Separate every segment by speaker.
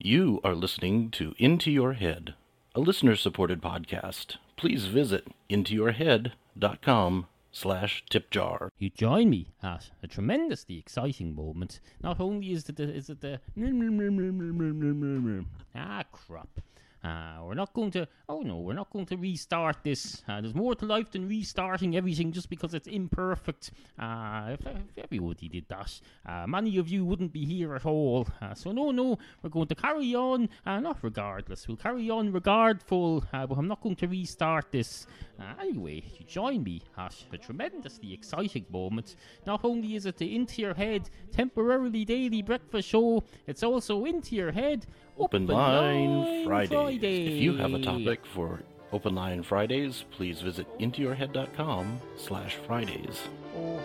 Speaker 1: You are listening to Into Your Head, a listener-supported podcast. Please visit intoyourhead.com slash tipjar.
Speaker 2: You join me at a tremendously exciting moment. Not only is it the, is it the ah crap. Uh, we're not going to. Oh no, we're not going to restart this. Uh, there's more to life than restarting everything just because it's imperfect. Uh, if, if everybody did that, uh, many of you wouldn't be here at all. Uh, so no, no, we're going to carry on. Uh, not regardless, we'll carry on regardful. but I'm not going to restart this. anyway, you join me at a tremendously exciting moment. Not only is it the Into Your Head temporarily daily breakfast show, it's also Into Your Head
Speaker 1: Open Line Fridays. Fridays. If you have a topic for Open Line Fridays, please visit intoyourhead.com slash Fridays.
Speaker 2: Oh,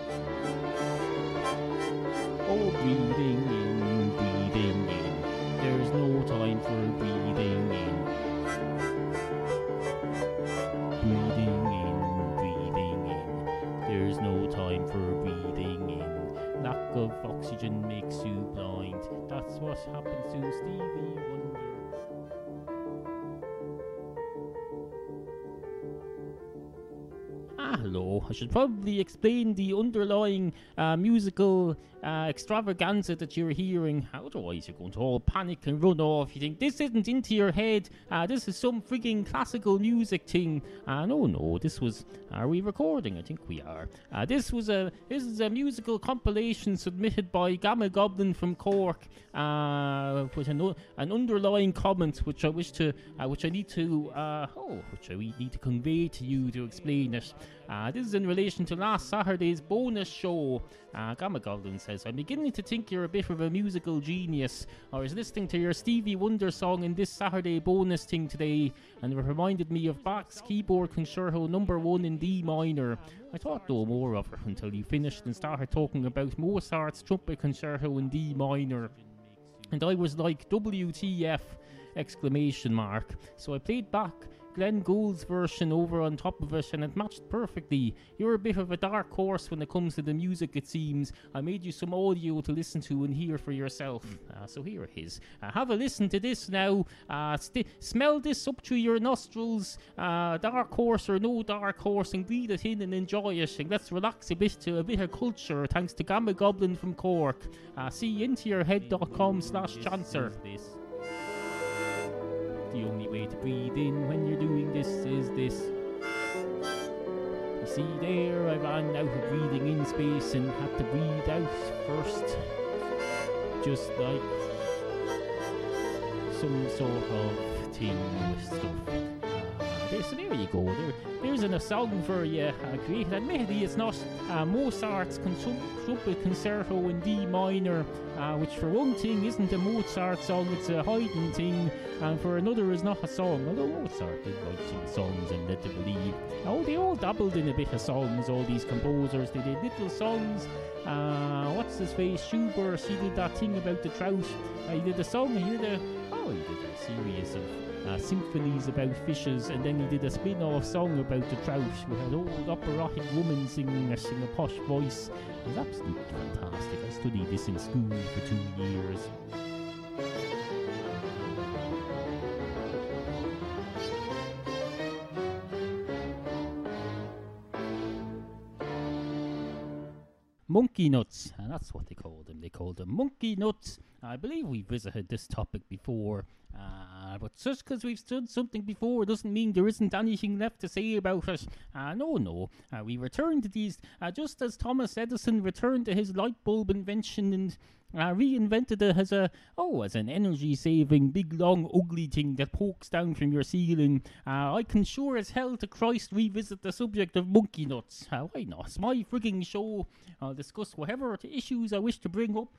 Speaker 2: That's what happens to Stevie Wonder. Ah, hello. I should probably explain the underlying uh, musical uh, extravaganza that you're hearing. Otherwise, you're going to all panic and run off. You think this isn't into your head. Uh, this is some freaking classical music thing. Uh, no, no. This was. Are we recording? I think we are. Uh, this was a. This is a musical compilation submitted by Gammagoblin from Cork uh, with an, an underlying comment which I wish to, uh, which I need to, uh, oh, which I need to convey to you to explain it. Uh, this is in relation to last Saturday's bonus show. Uh, Gammagoblin says, I'm beginning to think you're a bit of a musical genius. I was listening to your Stevie Wonder song in this Saturday bonus thing today, and it reminded me of Bach's keyboard concerto number one in D minor. I thought no more of it until you finished and started talking about Mozart's trumpet concerto in D minor. And I was like, WTF! exclamation mark. So I played back Glenn Gould's version over on top of it, and it matched perfectly. You're a bit of a dark horse when it comes to the music, it seems. I made you some audio to listen to and hear for yourself. Uh, so here it is. Uh, have a listen to this now. Uh, st- smell this up through your nostrils. Uh, dark horse or no dark horse, and breathe it in and enjoy it. And let's relax a bit to a bit of culture, thanks to Gammagoblin from Cork. Uh, see intoyourhead.com slash chancer. The only way to breathe in when you're doing this is this. You see there, I ran out of breathing in space and had to breathe out first. Just like some sort of thing with stuff there, so there you go. There, there's a song for you. Uh, great. Admittedly, it's not uh, Mozart's trumpet concerto in D minor, uh, which for one thing isn't a Mozart song, it's a Haydn thing, and for another is not a song. Although Mozart did write some songs and let to believe. Oh, they all dabbled in a bit of songs, all these composers. They did little songs. Uh, what's his face? Schubert, he did that thing about the trout. He did a song, he did a. Oh, he did a series of uh, symphonies about fishes, and then he did a spin off song about the trout with an old operatic woman singing a, sing a posh voice. It was absolutely fantastic. I studied this in school for two years. monkey nuts, and that's what they called them. They called them monkey nuts. I believe we visited this topic before uh, but just because we've stood something before doesn't mean there isn't anything left to say about it. Uh, no, no. Uh, we return to these uh, just as Thomas Edison returned to his light bulb invention and uh, reinvented it as a oh as an energy saving big long ugly thing that pokes down from your ceiling. Uh, I can sure as hell to Christ revisit the subject of monkey nuts. Why not? It's my frigging show. I'll discuss whatever issues I wish to bring up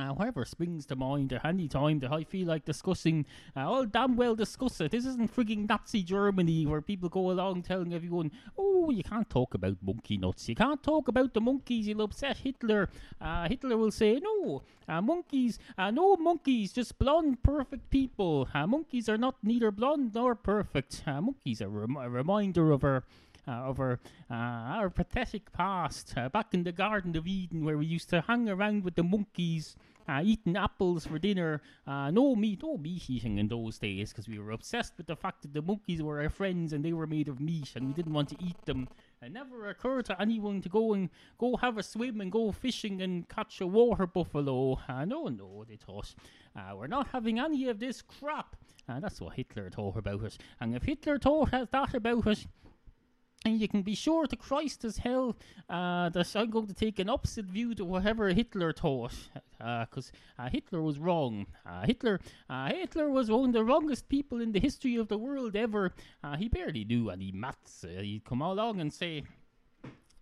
Speaker 2: uh, whatever springs to mind at any time that I feel like discussing, uh, I'll damn well discuss it. This isn't frigging Nazi Germany where people go along telling everyone, oh, you can't talk about monkey nuts. You can't talk about the monkeys. You'll upset Hitler. Uh, Hitler will say, no, uh, monkeys, uh, no monkeys, just blonde, perfect people. Uh, monkeys are not neither blonde nor perfect. monkeys are rem- a reminder of our of our our pathetic past, back in the Garden of Eden, where we used to hang around with the monkeys uh, eating apples for dinner. Uh, no meat, no meat eating in those days because we were obsessed with the fact that the monkeys were our friends and they were made of meat and we didn't want to eat them. It never occurred to anyone to go and go have a swim and go fishing and catch a water buffalo. Uh, no, no, they thought. Uh, we're not having any of this crap. Uh, that's what Hitler thought about it. And if Hitler thought that about it, and you can be sure to Christ as hell uh, that I'm going to take an opposite view to whatever Hitler taught, because uh, uh, Hitler was wrong. Uh, Hitler, uh, Hitler was one of the wrongest people in the history of the world ever. Uh, he barely knew any maths. he'd come along and say,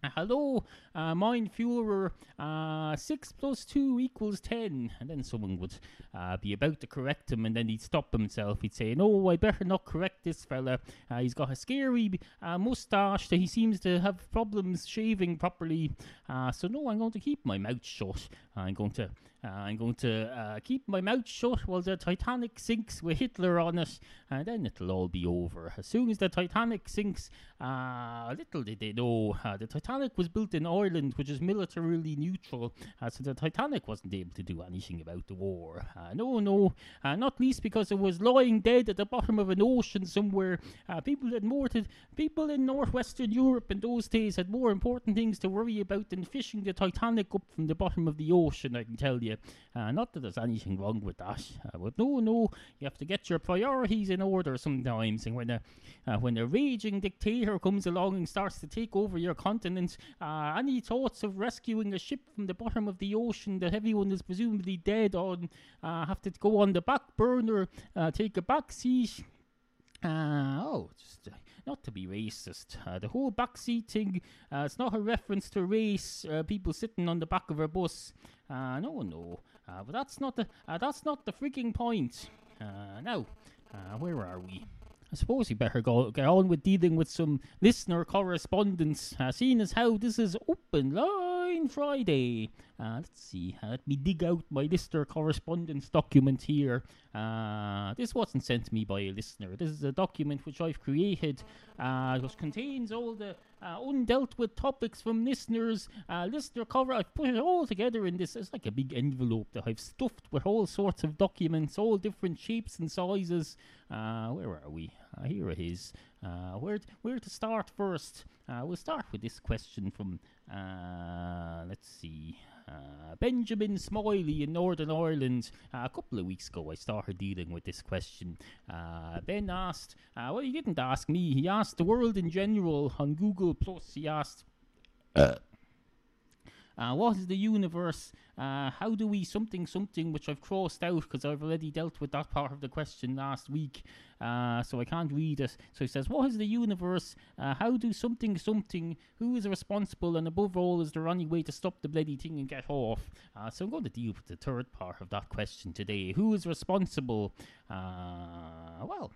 Speaker 2: hello, uh, mein Führer, uh, 6 plus 2 equals 10. And then someone would uh, be about to correct him, and then he'd stop himself. He'd say, No, I better not correct this fella. Uh, he's got a scary uh, moustache that he seems to have problems shaving properly. Uh, so, no, I'm going to keep my mouth shut. I'm going to uh, I'm going to uh, keep my mouth shut while the Titanic sinks with Hitler on it, and then it'll all be over. As soon as the Titanic sinks, uh, little did they know, uh, the Titanic was built in Ireland, which is militarily neutral, uh, so the Titanic wasn't able to do anything about the war. Uh, no, no, not least because it was lying dead at the bottom of an ocean somewhere. people had more to, people in northwestern Europe in those days had more important things to worry about than fishing the Titanic up from the bottom of the ocean. I can tell you you. Uh, not that there's anything wrong with that, uh, but no, no, you have to get your priorities in order sometimes. And when a uh, when a raging dictator comes along and starts to take over your continent, uh, any thoughts of rescuing a ship from the bottom of the ocean that everyone is presumably dead on uh, have to go on the back burner, uh, take a back seat. Uh, oh, just uh, not to be racist. Uh, the whole backseat thing, it's not a reference to race. People sitting on the back of a bus. Uh, no, no. Uh, but that's not the uh, that's not the freaking point. Uh, now, uh, where are we? I suppose you better go get on with dealing with some listener correspondence, uh, seeing as how this is open line Friday. Uh, let's see. Uh, let me dig out my listener correspondence document here. Uh, this wasn't sent to me by a listener. This is a document which I've created, uh, which contains all the uh, undealt with topics from listeners. Listener cover. I've put it all together in this. It's like a big envelope that I've stuffed with all sorts of documents, all different shapes and sizes. Where are we? Here it is. Where where to start first? We'll start with this question from. Let's see. Uh, Benjamin Smiley in Northern Ireland. Uh, a couple of weeks ago, I started dealing with this question. Uh, ben asked, uh, well, he didn't ask me, he asked the world in general on Google Plus. He asked, uh, what is the universe? Uh, how do we something something, which I've crossed out because I've already dealt with that part of the question last week, uh, so I can't read it. So he says, What is the universe? Uh, how do something something? Who is responsible? And above all, is there any way to stop the bloody thing and get off? Uh, so I'm going to deal with the third part of that question today. Who is responsible? Uh, well,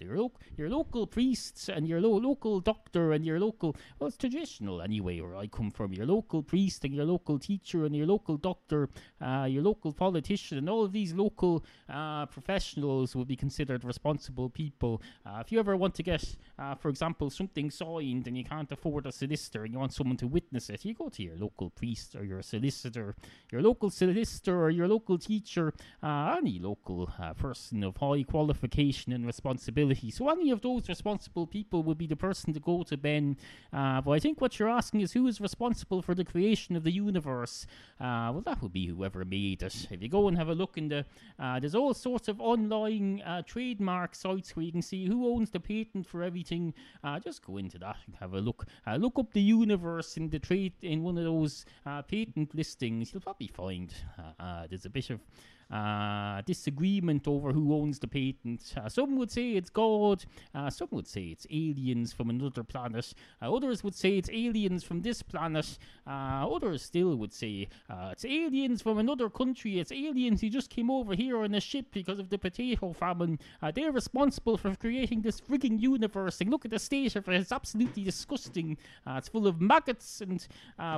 Speaker 2: your, lo- your local priests and your lo- local doctor and your local, well, it's traditional anyway, where I come from. Your local priest your local teacher and your local doctor, uh, your local politician, and all of these local uh, professionals will be considered responsible people. Uh, if you ever want to get, uh, for example, something signed and you can't afford a solicitor and you want someone to witness it, you go to your local priest or your solicitor, your local solicitor or your local teacher, uh, any local person of high qualification and responsibility. So any of those responsible people would be the person to go to, Ben. but I think what you're asking is who is responsible for the creation of the universe? Uh, well, that would be whoever made it. If you go and have a look in the, uh, there's all sorts of online uh, trademark sites where you can see who owns the patent for everything. Uh, just go into that and have a look. Uh, look up the universe in the trade in one of those uh, patent listings. You'll probably find there's a bit of uh, disagreement over who owns the patent. Uh, some would say it's God, uh, some would say it's aliens from another planet, uh, others would say it's aliens from this planet, uh, others still would say it's aliens from another country, it's aliens who just came over here on a ship because of the potato famine. they're responsible for creating this frigging universe, and look at the state of it, it's absolutely disgusting. it's full of maggots and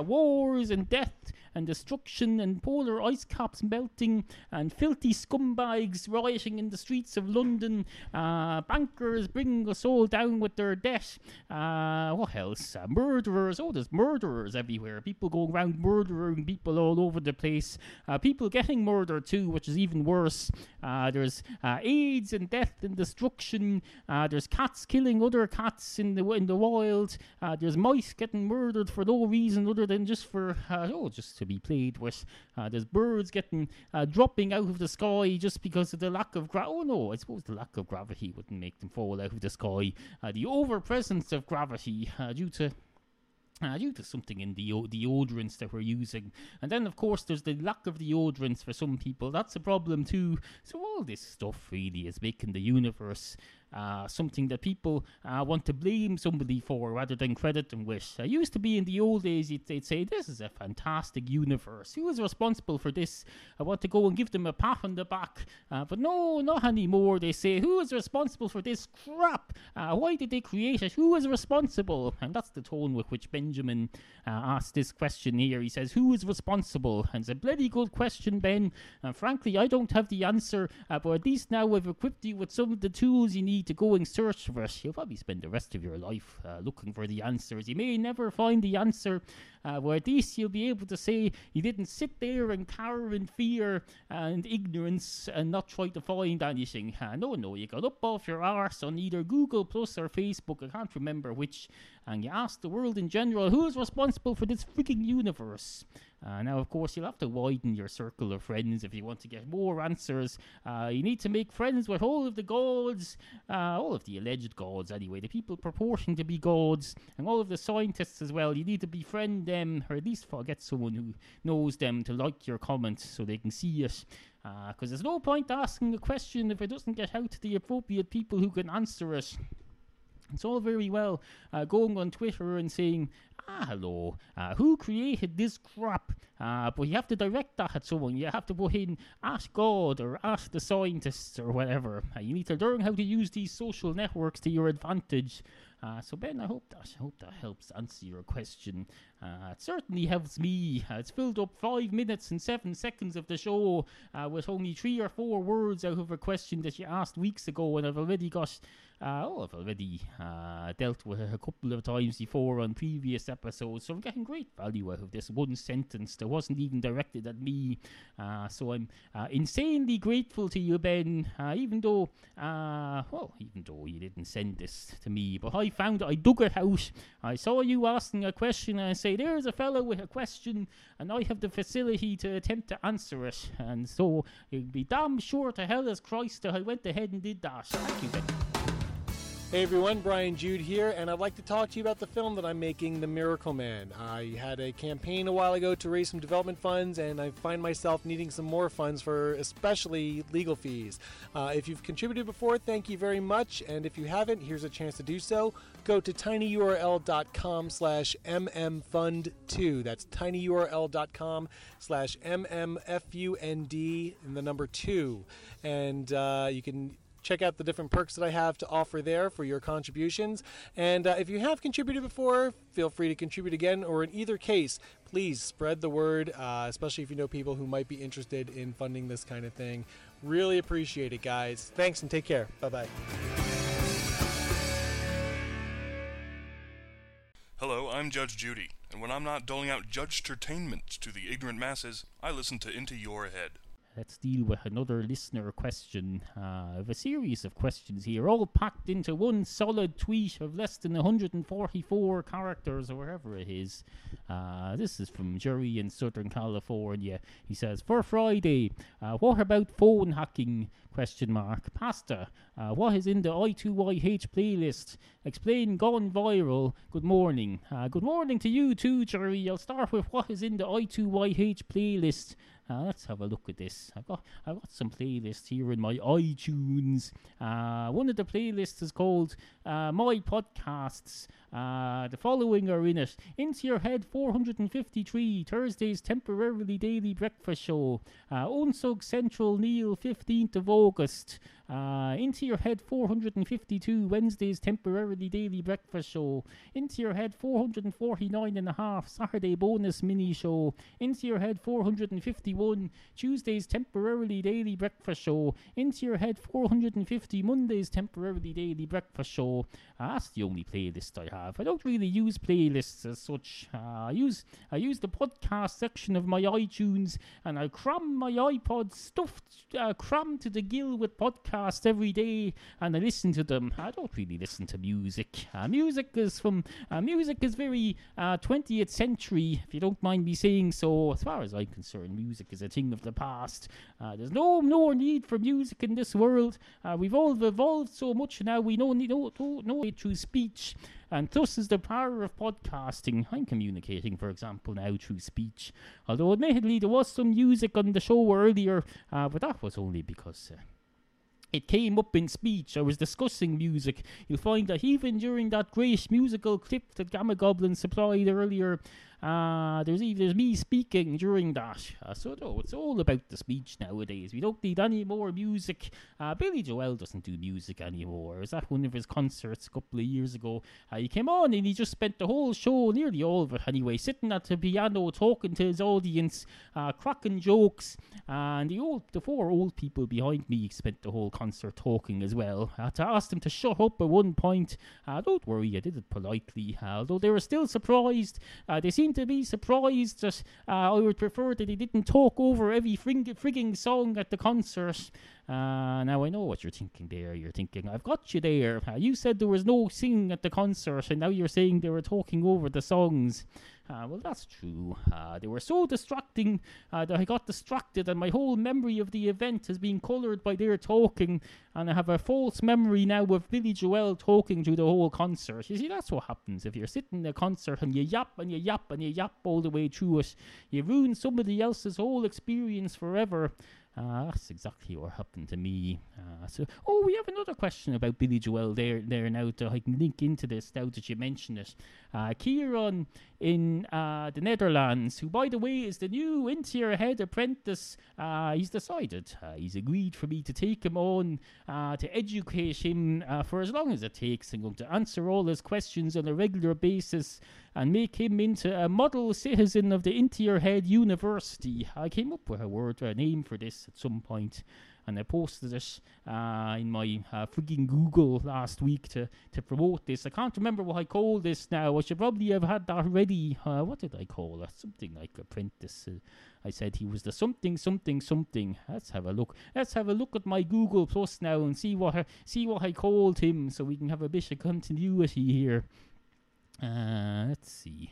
Speaker 2: wars and death and destruction and polar ice caps melting. And filthy scumbags rioting in the streets of London, uh, bankers bringing us all down with their debt. Uh, what else? Uh, murderers. Oh, there's murderers everywhere. People going around murdering people all over the place. Uh, people getting murdered too, which is even worse. Uh, there's uh, AIDS and death and destruction. There's cats killing other cats in the in the wild. There's mice getting murdered for no reason other than just for oh, just to be played with. There's birds getting uh, out of the sky just because of the lack of gra- oh no, I suppose the lack of gravity wouldn't make them fall out of the sky. Uh, the over presence of gravity uh, due to uh, due to something in the deodorants that we're using. And then, of course, there's the lack of deodorants for some people. That's a problem too. So, all this stuff really is making the universe uh, something that people uh, want to blame somebody for rather than credit them with. I used to be in the old days, they'd say, This is a fantastic universe. Who is responsible for this? I want to go and give them a pat on the back. Uh, but no, not anymore. They say, Who is responsible for this crap? Uh, why did they create it? Who is responsible? And that's the tone with which Benjamin uh, asked this question here. He says, Who is responsible? And it's a bloody good question, Ben. And frankly, I don't have the answer, uh, but at least now I've equipped you with some of the tools you need need to go and search for it, you'll probably spend the rest of your life uh, looking for the answers. You may never find the answer, uh, but at least you'll be able to say you didn't sit there and cower in fear and ignorance and not try to find anything. Uh, no, no, you got up off your arse on either Google Plus or Facebook, I can't remember which, and you asked the world in general who's responsible for this freaking universe. Uh, now, of course, you'll have to widen your circle of friends if you want to get more answers. Uh, you need to make friends with all of the gods, uh, all of the alleged gods, anyway, the people purporting to be gods, and all of the scientists as well. You need to befriend them, or at least get someone who knows them to like your comments so they can see it. Because uh, there's no point asking a question if it doesn't get out to the appropriate people who can answer it. It's all very well uh, going on Twitter and saying, ah, hello, uh, who created this crap? Uh, but you have to direct that at someone. You have to put in, ask God or ask the scientists or whatever. Uh, you need to learn how to use these social networks to your advantage. Uh, so Ben, I hope that I hope that helps answer your question. Uh, it certainly helps me. Uh, it's filled up five minutes and seven seconds of the show uh, with only three or four words out of a question that you asked weeks ago, and I've already got uh, oh, I've already uh, dealt with it a couple of times before on previous episodes, so I'm getting great value out of this one sentence that wasn't even directed at me. Uh, so I'm insanely grateful to you, Ben, even though, well, even though you didn't send this to me, but I found it, I dug it out. I saw you asking a question, and I say, there's a fellow with a question, and I have the facility to attempt to answer it. And so it'd be damn sure to hell as Christ that I went ahead and did that. Thank you.
Speaker 3: Hey everyone, Brian Jude here, and I'd like to talk to you about the film that I'm making, The Miracle Man. I had a campaign a while ago to raise some development funds, and I find myself needing some more funds for especially legal fees. Uh, if you've contributed before, thank you very much, and if you haven't, here's a chance to do so. Go to tinyurl.com slash mmfund2. That's tinyurl.com slash mmfund and the number 2. And uh, you can check out the different perks that I have to offer there for your contributions. And uh, if you have contributed before, feel free to contribute again, or in either case, please spread the word, uh, especially if you know people who might be interested in funding this kind of thing. Really appreciate it, guys. Thanks and take care. Bye bye.
Speaker 4: Hello, I'm Judge Judy, and when I'm not doling out judge entertainment to the ignorant masses, I listen to Into Your Head
Speaker 2: let's deal with another listener question. Uh, a series of questions here, all packed into one solid tweet of less than 144 characters or whatever it is. Uh, this is from Jerry in Southern California. He says, For Friday, uh, what about phone hacking? Question mark. Pasta. Uh, what is in the I2YH playlist? Explain gone viral. Good morning. Uh, good morning to you too, Jerry. I'll start with what is in the I2YH playlist. Uh, let's have a look at this. I've got I've got some playlists here in my iTunes. Uh, one of the playlists is called uh, My Podcasts. Uh, the following are in it: Into Your Head 453, Thursday's temporarily daily breakfast show. Uh, Central Neal 15th of August. Uh, Into Your Head 452, Wednesday's temporarily daily breakfast show. Into Your Head 449 and a half, Saturday bonus mini show. Into Your Head 451, Tuesday's temporarily daily breakfast show. Into Your Head 450, Monday's temporarily daily breakfast show. Uh, that's the only playlist I have. I don't really use playlists as such. Uh, I use I use the podcast section of my iTunes, and I cram my iPod stuffed, uh, crammed to the gill with podcasts every day, and I listen to them. I don't really listen to music. Uh, music is from music is very uh, 20th century, if you don't mind me saying so. As far as I'm concerned, music is a thing of the past. There's no no need for music in this world. We've all evolved so much now. We don't need no no, no through speech. And thus is the power of podcasting. I'm communicating, for example, now through speech. Although, admittedly, there was some music on the show earlier, uh, but that was only because. Uh, it came up in speech. I was discussing music. You'll find that even during that great musical clip that Gammagoblin supplied earlier, uh, there's even there's me speaking during that. Uh, so no, it's all about the speech nowadays. We don't need any more music. Uh, Billy Joel doesn't do music anymore. Was at one of his concerts a couple of years ago. Uh, he came on and he just spent the whole show, nearly all of it anyway, sitting at the piano talking to his audience, uh, cracking jokes. And the old, the four old people behind me spent the whole concert talking as well. I had to ask them to shut up at one point. Uh, don't worry, I did it politely. although they were still surprised. they seemed to be surprised that uh, I would prefer that he didn't talk over every frigging song at the concert. Uh, now I know what you're thinking there. You're thinking, I've got you there. Uh, you said there was no singing at the concert, and now you're saying they were talking over the songs. Uh, well, that's true. Uh, they were so distracting uh, that I got distracted, and my whole memory of the event has been coloured by their talking, and I have a false memory now of Billy Joel talking through the whole concert. You see, that's what happens if you're sitting in a concert and you yap and you yap and you yap all the way through it. You ruin somebody else's whole experience forever. Uh, that's exactly what happened to me. Uh, so, oh, we have another question about Billy Joel there, there now. To I can link into this now that you mention it. Uh, Kieran in uh, the Netherlands, who, by the way, is the new into your head apprentice. He's decided he's agreed for me to take him on to educate him for as long as it takes. I'm going to answer all his questions on a regular basis and make him into a model citizen of the Into Head University. I came up with a word, a name for this at some point and I posted it uh, in my uh, frigging Google last week to, to promote this. I can't remember what I called this now. I should probably have had that ready. Uh, what did I call it? Something like apprentice. I said he was the something something something. Let's have a look. Let's have a look at my Google Plus now and see what I, see what I called him, so we can have a bit of continuity here. Uh, let's see.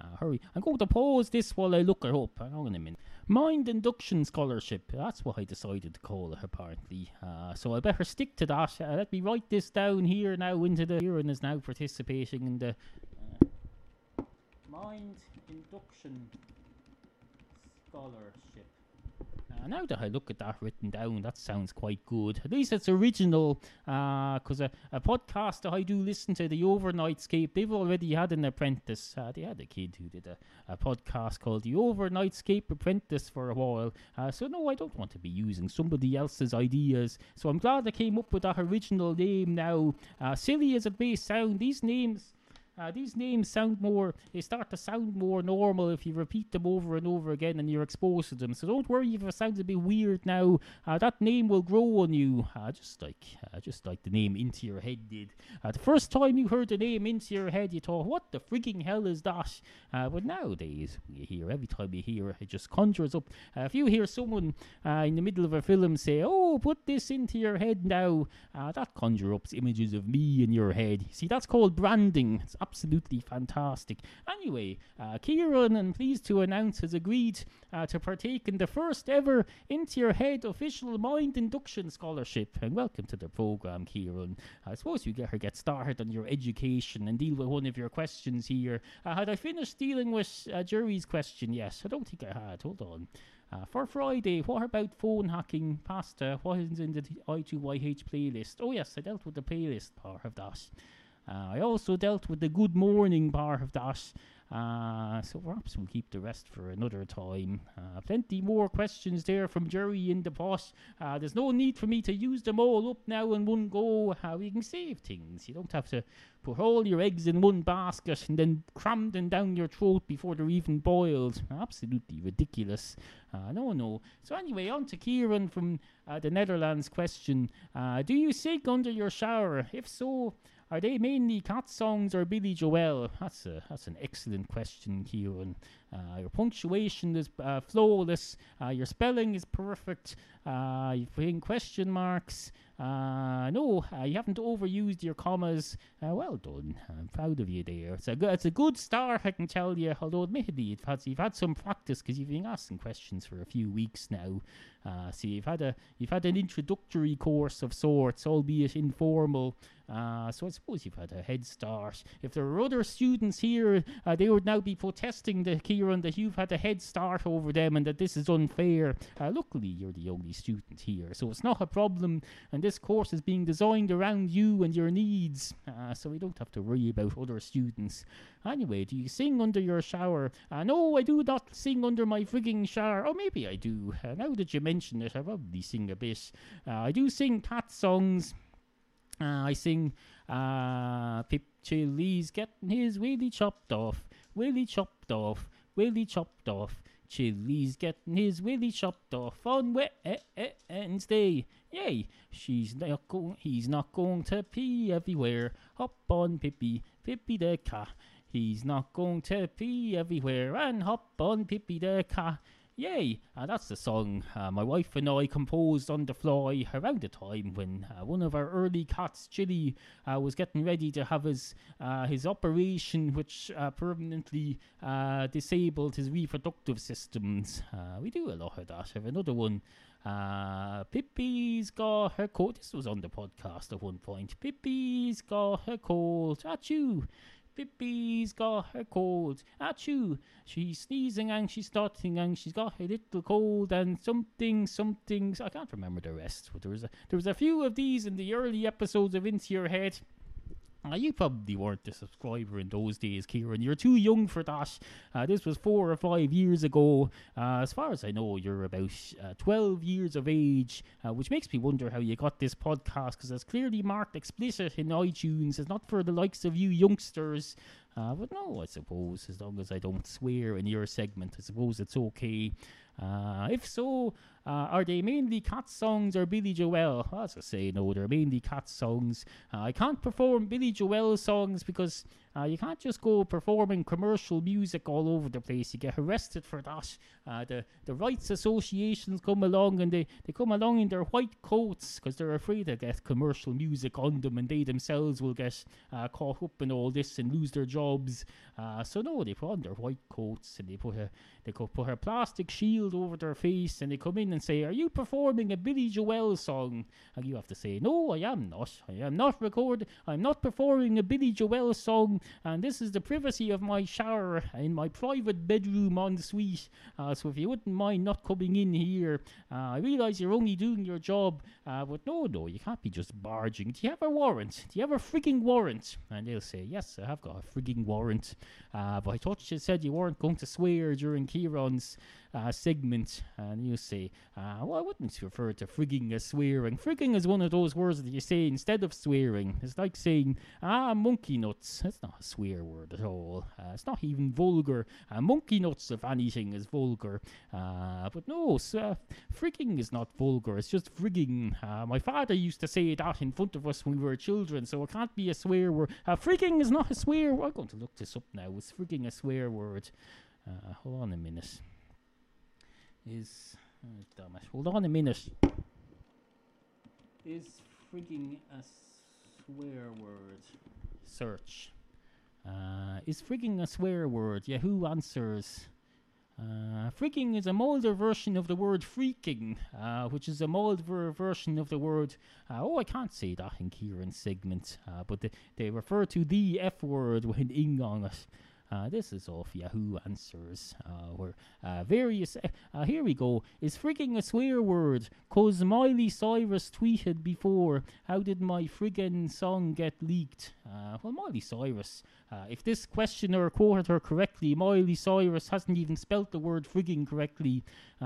Speaker 2: Uh, hurry. I'm going to pause this while I look her up. Hang on a minute. Mind Induction Scholarship. That's what I decided to call it, apparently. Uh, so I better stick to that. Uh, let me write this down here now into the. Kieran is now participating in the uh, Mind Induction Scholarship. Uh, now that I look at that written down, that sounds quite good. At least it's original, because uh, a, a podcast that I do listen to, the Overnightscape, they've already had an apprentice. Uh, they had a kid who did a, a podcast called the Overnightscape Apprentice for a while. Uh, so no, I don't want to be using somebody else's ideas. So I'm glad I came up with that original name now. Uh, silly as it may sound, these names uh, these names sound more, they start to sound more normal if you repeat them over and over again and you're exposed to them. So don't worry if it sounds a bit weird now. Uh, that name will grow on you, uh, just like uh, just like the name Into Your Head did. Uh, the first time you heard the name Into Your Head, you thought, what the freaking hell is that? Uh, but nowadays, you hear, every time you hear it, it just conjures up. if you hear someone in the middle of a film say, oh, put this into your head now, that conjures up images of me in your head. See, that's called branding. It's absolutely fantastic. Anyway, uh, Kieran, I'm pleased to announce, has agreed uh, to partake in the first ever Into Your Head official Mind Induction Scholarship. And welcome to the program, Kieran. I suppose you get her get started on your education and deal with one of your questions here. Uh, had I finished dealing with uh, Jerry's question? Yes, I don't think I had. Hold on. Uh, for Friday, what about phone hacking pasta? What is in the I2YH playlist? Oh, yes, I dealt with the playlist part of that. Uh, I also dealt with the good morning part of that. Uh, so perhaps we'll keep the rest for another time. Uh, plenty more questions there from Jerry in the pot. Uh, there's no need for me to use them all up now in one go. Uh, we can save things. You don't have to put all your eggs in one basket and then cram them down your throat before they're even boiled. Absolutely ridiculous. Uh, no, no. So anyway, on to Kieran from uh, the Netherlands question. Do you sing under your shower? If so, are they mainly cat songs or Billy Joel? That's a that's an excellent question, Kieran. Uh, your punctuation is uh, flawless. Uh, your spelling is perfect. Uh, you put in question marks. No, you haven't overused your commas. Well done. I'm proud of you there. It's a good, it's a good start, I can tell you. Although admittedly, you've had you've had some practice because you've been asking questions for a few weeks now. Uh, so you've had a you've had an introductory course of sorts, albeit informal. Uh, so I suppose you've had a head start. If there were other students here, uh, they would now be protesting the Kieran that you've had a head start over them and that this is unfair. Uh, luckily, you're the only student here, so it's not a problem. And this course is being designed around you and your needs, uh, so we don't have to worry about other students. Anyway, do you sing under your shower? Uh, no, I do not sing under my frigging shower. Oh, maybe I do. Uh, now that you mention it, I probably sing a bit. Uh, I do sing cat songs. Uh, I sing uh, Pip Chili's getting his willy chopped off, willy chopped off, willy chopped off. Chili's getting his willy chopped off on Wednesday. Yay! She's not going. He's not going to pee everywhere. Hop on, Pippi, Pippi the cat. He's not going to pee everywhere and hop on Pippi the cat. Yay! Uh, that's the song uh, my wife and I composed on the fly around the time when uh, one of our early cats, Chili, uh, was getting ready to have his uh, his operation, which uh, permanently disabled his reproductive systems. we do a lot of that. Have another one. Pippi's got her cold. This was on the podcast at one point. Pippi's got her cold. Achoo! Pippi's got her cold. Achoo! She's sneezing and she's starting and she's got a little cold and something, something. I can't remember the rest, but there was a there was a few of these in the early episodes of Into Your Head. Uh, you probably weren't a subscriber in those days, Kieran. You're too young for that. Uh, this was four or five years ago. Uh, as far as I know, you're about uh, 12 years of age, uh, which makes me wonder how you got this podcast because it's clearly marked explicit in iTunes. It's not for the likes of you youngsters. Uh, but no, I suppose, as long as I don't swear in your segment, I suppose it's okay. if so, uh, are they mainly cat songs or Billy Joel? As I say, no, they're mainly cat songs. Uh, I can't perform Billy Joel songs because uh, you can't just go performing commercial music all over the place. You get arrested for that. Uh, the the rights associations come along and they, they come along in their white coats because they're afraid to get commercial music on them and they themselves will get uh, caught up in all this and lose their jobs. Uh, so no, they put on their white coats and they put a they put a plastic shield over their face and they come in and say, "Are you performing a Billy Joel song?" And you have to say, "No, I am not. I am not recording. I'm not performing a Billy Joel song." And this is the privacy of my shower in my private bedroom en suite. Uh, so if you wouldn't mind not coming in here, uh, I realise you're only doing your job, uh, but no, no, you can't be just barging. Do you have a warrant? Do you have a frigging warrant? And they'll say, yes, I have got a frigging warrant. Uh, but I thought you said you weren't going to swear during Kieran's uh, segment, and you say, uh, well, I wouldn't refer to frigging as swearing. Frigging is one of those words that you say instead of swearing. It's like saying, ah, monkey nuts. That's not a swear word at all. Uh, it's not even vulgar. Uh, monkey nuts, if anything, is vulgar. Uh, but no, so, frigging is not vulgar. It's just frigging. Uh, my father used to say that in front of us when we were children, so it can't be a swear word. Uh, frigging is not a swear word. I'm going to look this up now. Is frigging a swear word? Hold on a minute is oh, damn it. Hold on a minute. Is frigging a swear word? Search. Uh, is frigging a swear word? Yahoo answers. Uh, freaking is a milder version of the word freaking, uh, which is a milder version of the word. Uh, oh, I can't say that in Kieran's segment, uh, but they, they refer to the F word with an ing on it. Uh, this is off Yahoo Answers, uh, where uh, various. Uh, here we go. Is frigging a swear word? Cause Miley Cyrus tweeted before. How did my friggin' song get leaked? Uh, well, Miley Cyrus. Uh, if this questioner quoted her correctly, Miley Cyrus hasn't even spelt the word frigging correctly.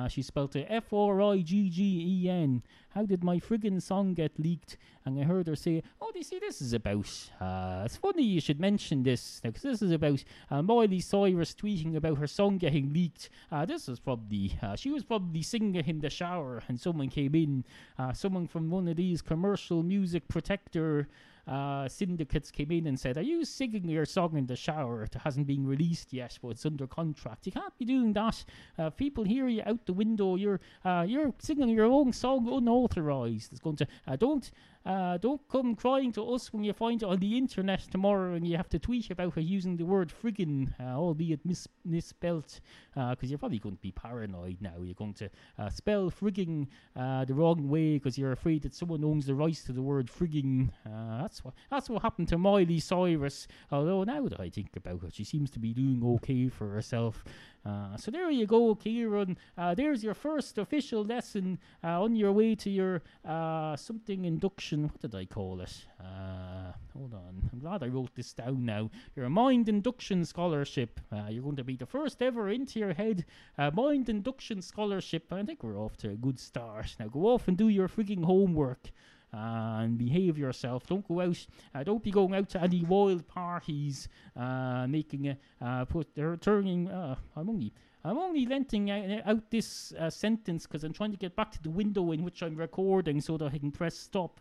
Speaker 2: She spelt it F R I G G E N. How did my friggin' song get leaked? And I heard her say, "Oh, you see this is about?" Uh, it's funny you should mention this because this is about uh, Miley Cyrus tweeting about her song getting leaked. Uh, this was probably uh, she was probably singing in the shower, and someone came in, uh, someone from one of these commercial music protector uh, syndicates came in and said, Are you singing your song in the shower? It hasn't been released yet, but it's under contract. You can't be doing that. Uh, people hear you out the window. You're uh, you're singing your own song unauthorized. It's going to uh, don't uh, don't come crying to us when you find it on the internet tomorrow and you have to tweet about using the word friggin, uh, albeit mis- misspelt, because uh, you're probably going to be paranoid now. You're going to uh, spell frigging uh, the wrong way because you're afraid that someone owns the rights to the word frigging. Uh, that's what that's what happened to Miley Cyrus. Although now that I think about it, she seems to be doing okay for herself. Uh, so there you go, Kieran. Uh, there's your first official lesson uh, on your way to your uh, something induction. What did I call it? Uh, hold on. I'm glad I wrote this down now. Your mind induction scholarship. You're going to be the first ever into your head mind induction scholarship. I think we're off to a good start. Now go off and do your freaking homework. Uh, and behave yourself. Don't go out. Uh, don't be going out to any wild parties, uh, making a uh, put. They're turning. Uh, I'm only. I'm only lenting out this uh, sentence because I'm trying to get back to the window in which I'm recording so that I can press stop.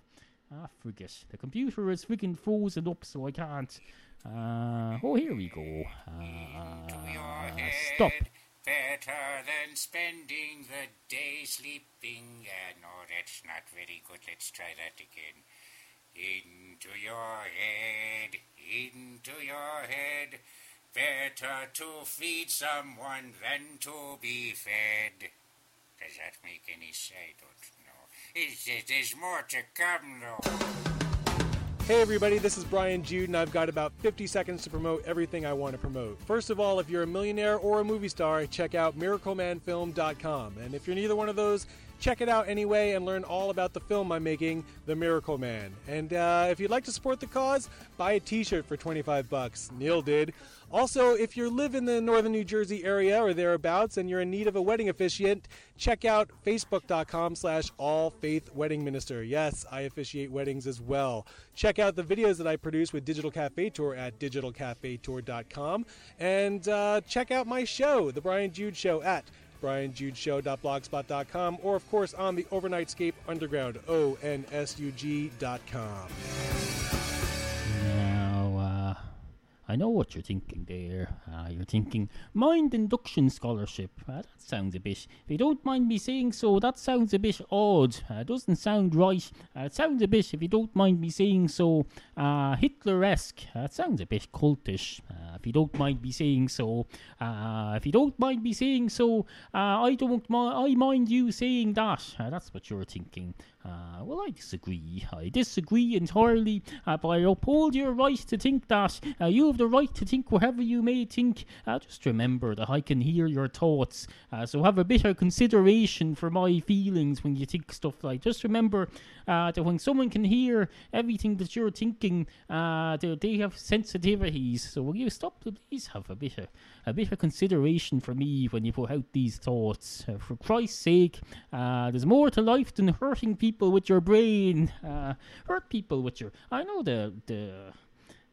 Speaker 2: Ah, forget. The computer is freaking frozen up, so I can't. Uh, oh, here we go. stop
Speaker 5: better than spending the day sleeping. Uh, no, that's not very good. Let's try that again. Into your head, into your head. Better to feed someone than to be fed. Does that make any sense? I don't know. there's more to come, though.
Speaker 3: Hey everybody, this is Brian Jude, and I've got about 50 seconds to promote everything I want to promote. First of all, if you're a millionaire or a movie star, check out miraclemanfilm.com. And if you're neither one of those, check it out anyway and learn all about the film I'm making, The Miracle Man. And uh, if you'd like to support the cause, buy a t-shirt for 25 bucks. Neal did. Also, if you live in the northern New Jersey area or thereabouts and you're in need of a wedding officiant, check out facebook.com slash all faith wedding minister. Yes, I officiate weddings as well. Check out the videos that I produce with Digital Cafe Tour at digitalcafetour.com and uh, check out my show, The Brian Jude Show at brianjudeshow.blogspot.com or of course on the Overnightscape Underground, O-N-S-U-G.com.
Speaker 2: I know what you're thinking there. Uh, you're thinking, mind induction scholarship. Uh, that sounds a bit, if you don't mind me saying so, that sounds a bit odd. Uh, doesn't sound right. Uh, it sounds a bit, if you don't mind me saying so, uh, Hitler esque. Uh, it sounds a bit cultish. Ah, if you don't mind me saying so. if you don't mind me saying so, I don't mind, I mind you saying that. that's what you're thinking. Uh, well, I disagree. I disagree entirely, uh, but I uphold your right to think that. Uh, you have the right to think whatever you may think. Uh, just remember that I can hear your thoughts, uh, so have a bit of consideration for my feelings when you think stuff like. Just remember uh, that when someone can hear everything that you're thinking, they, they have sensitivities. So will you stop? To please have a bit of a bit of consideration for me when you put out these thoughts. for Christ's sake, there's more to life than hurting people people with your brain, uh, hurt people with your. I know the the.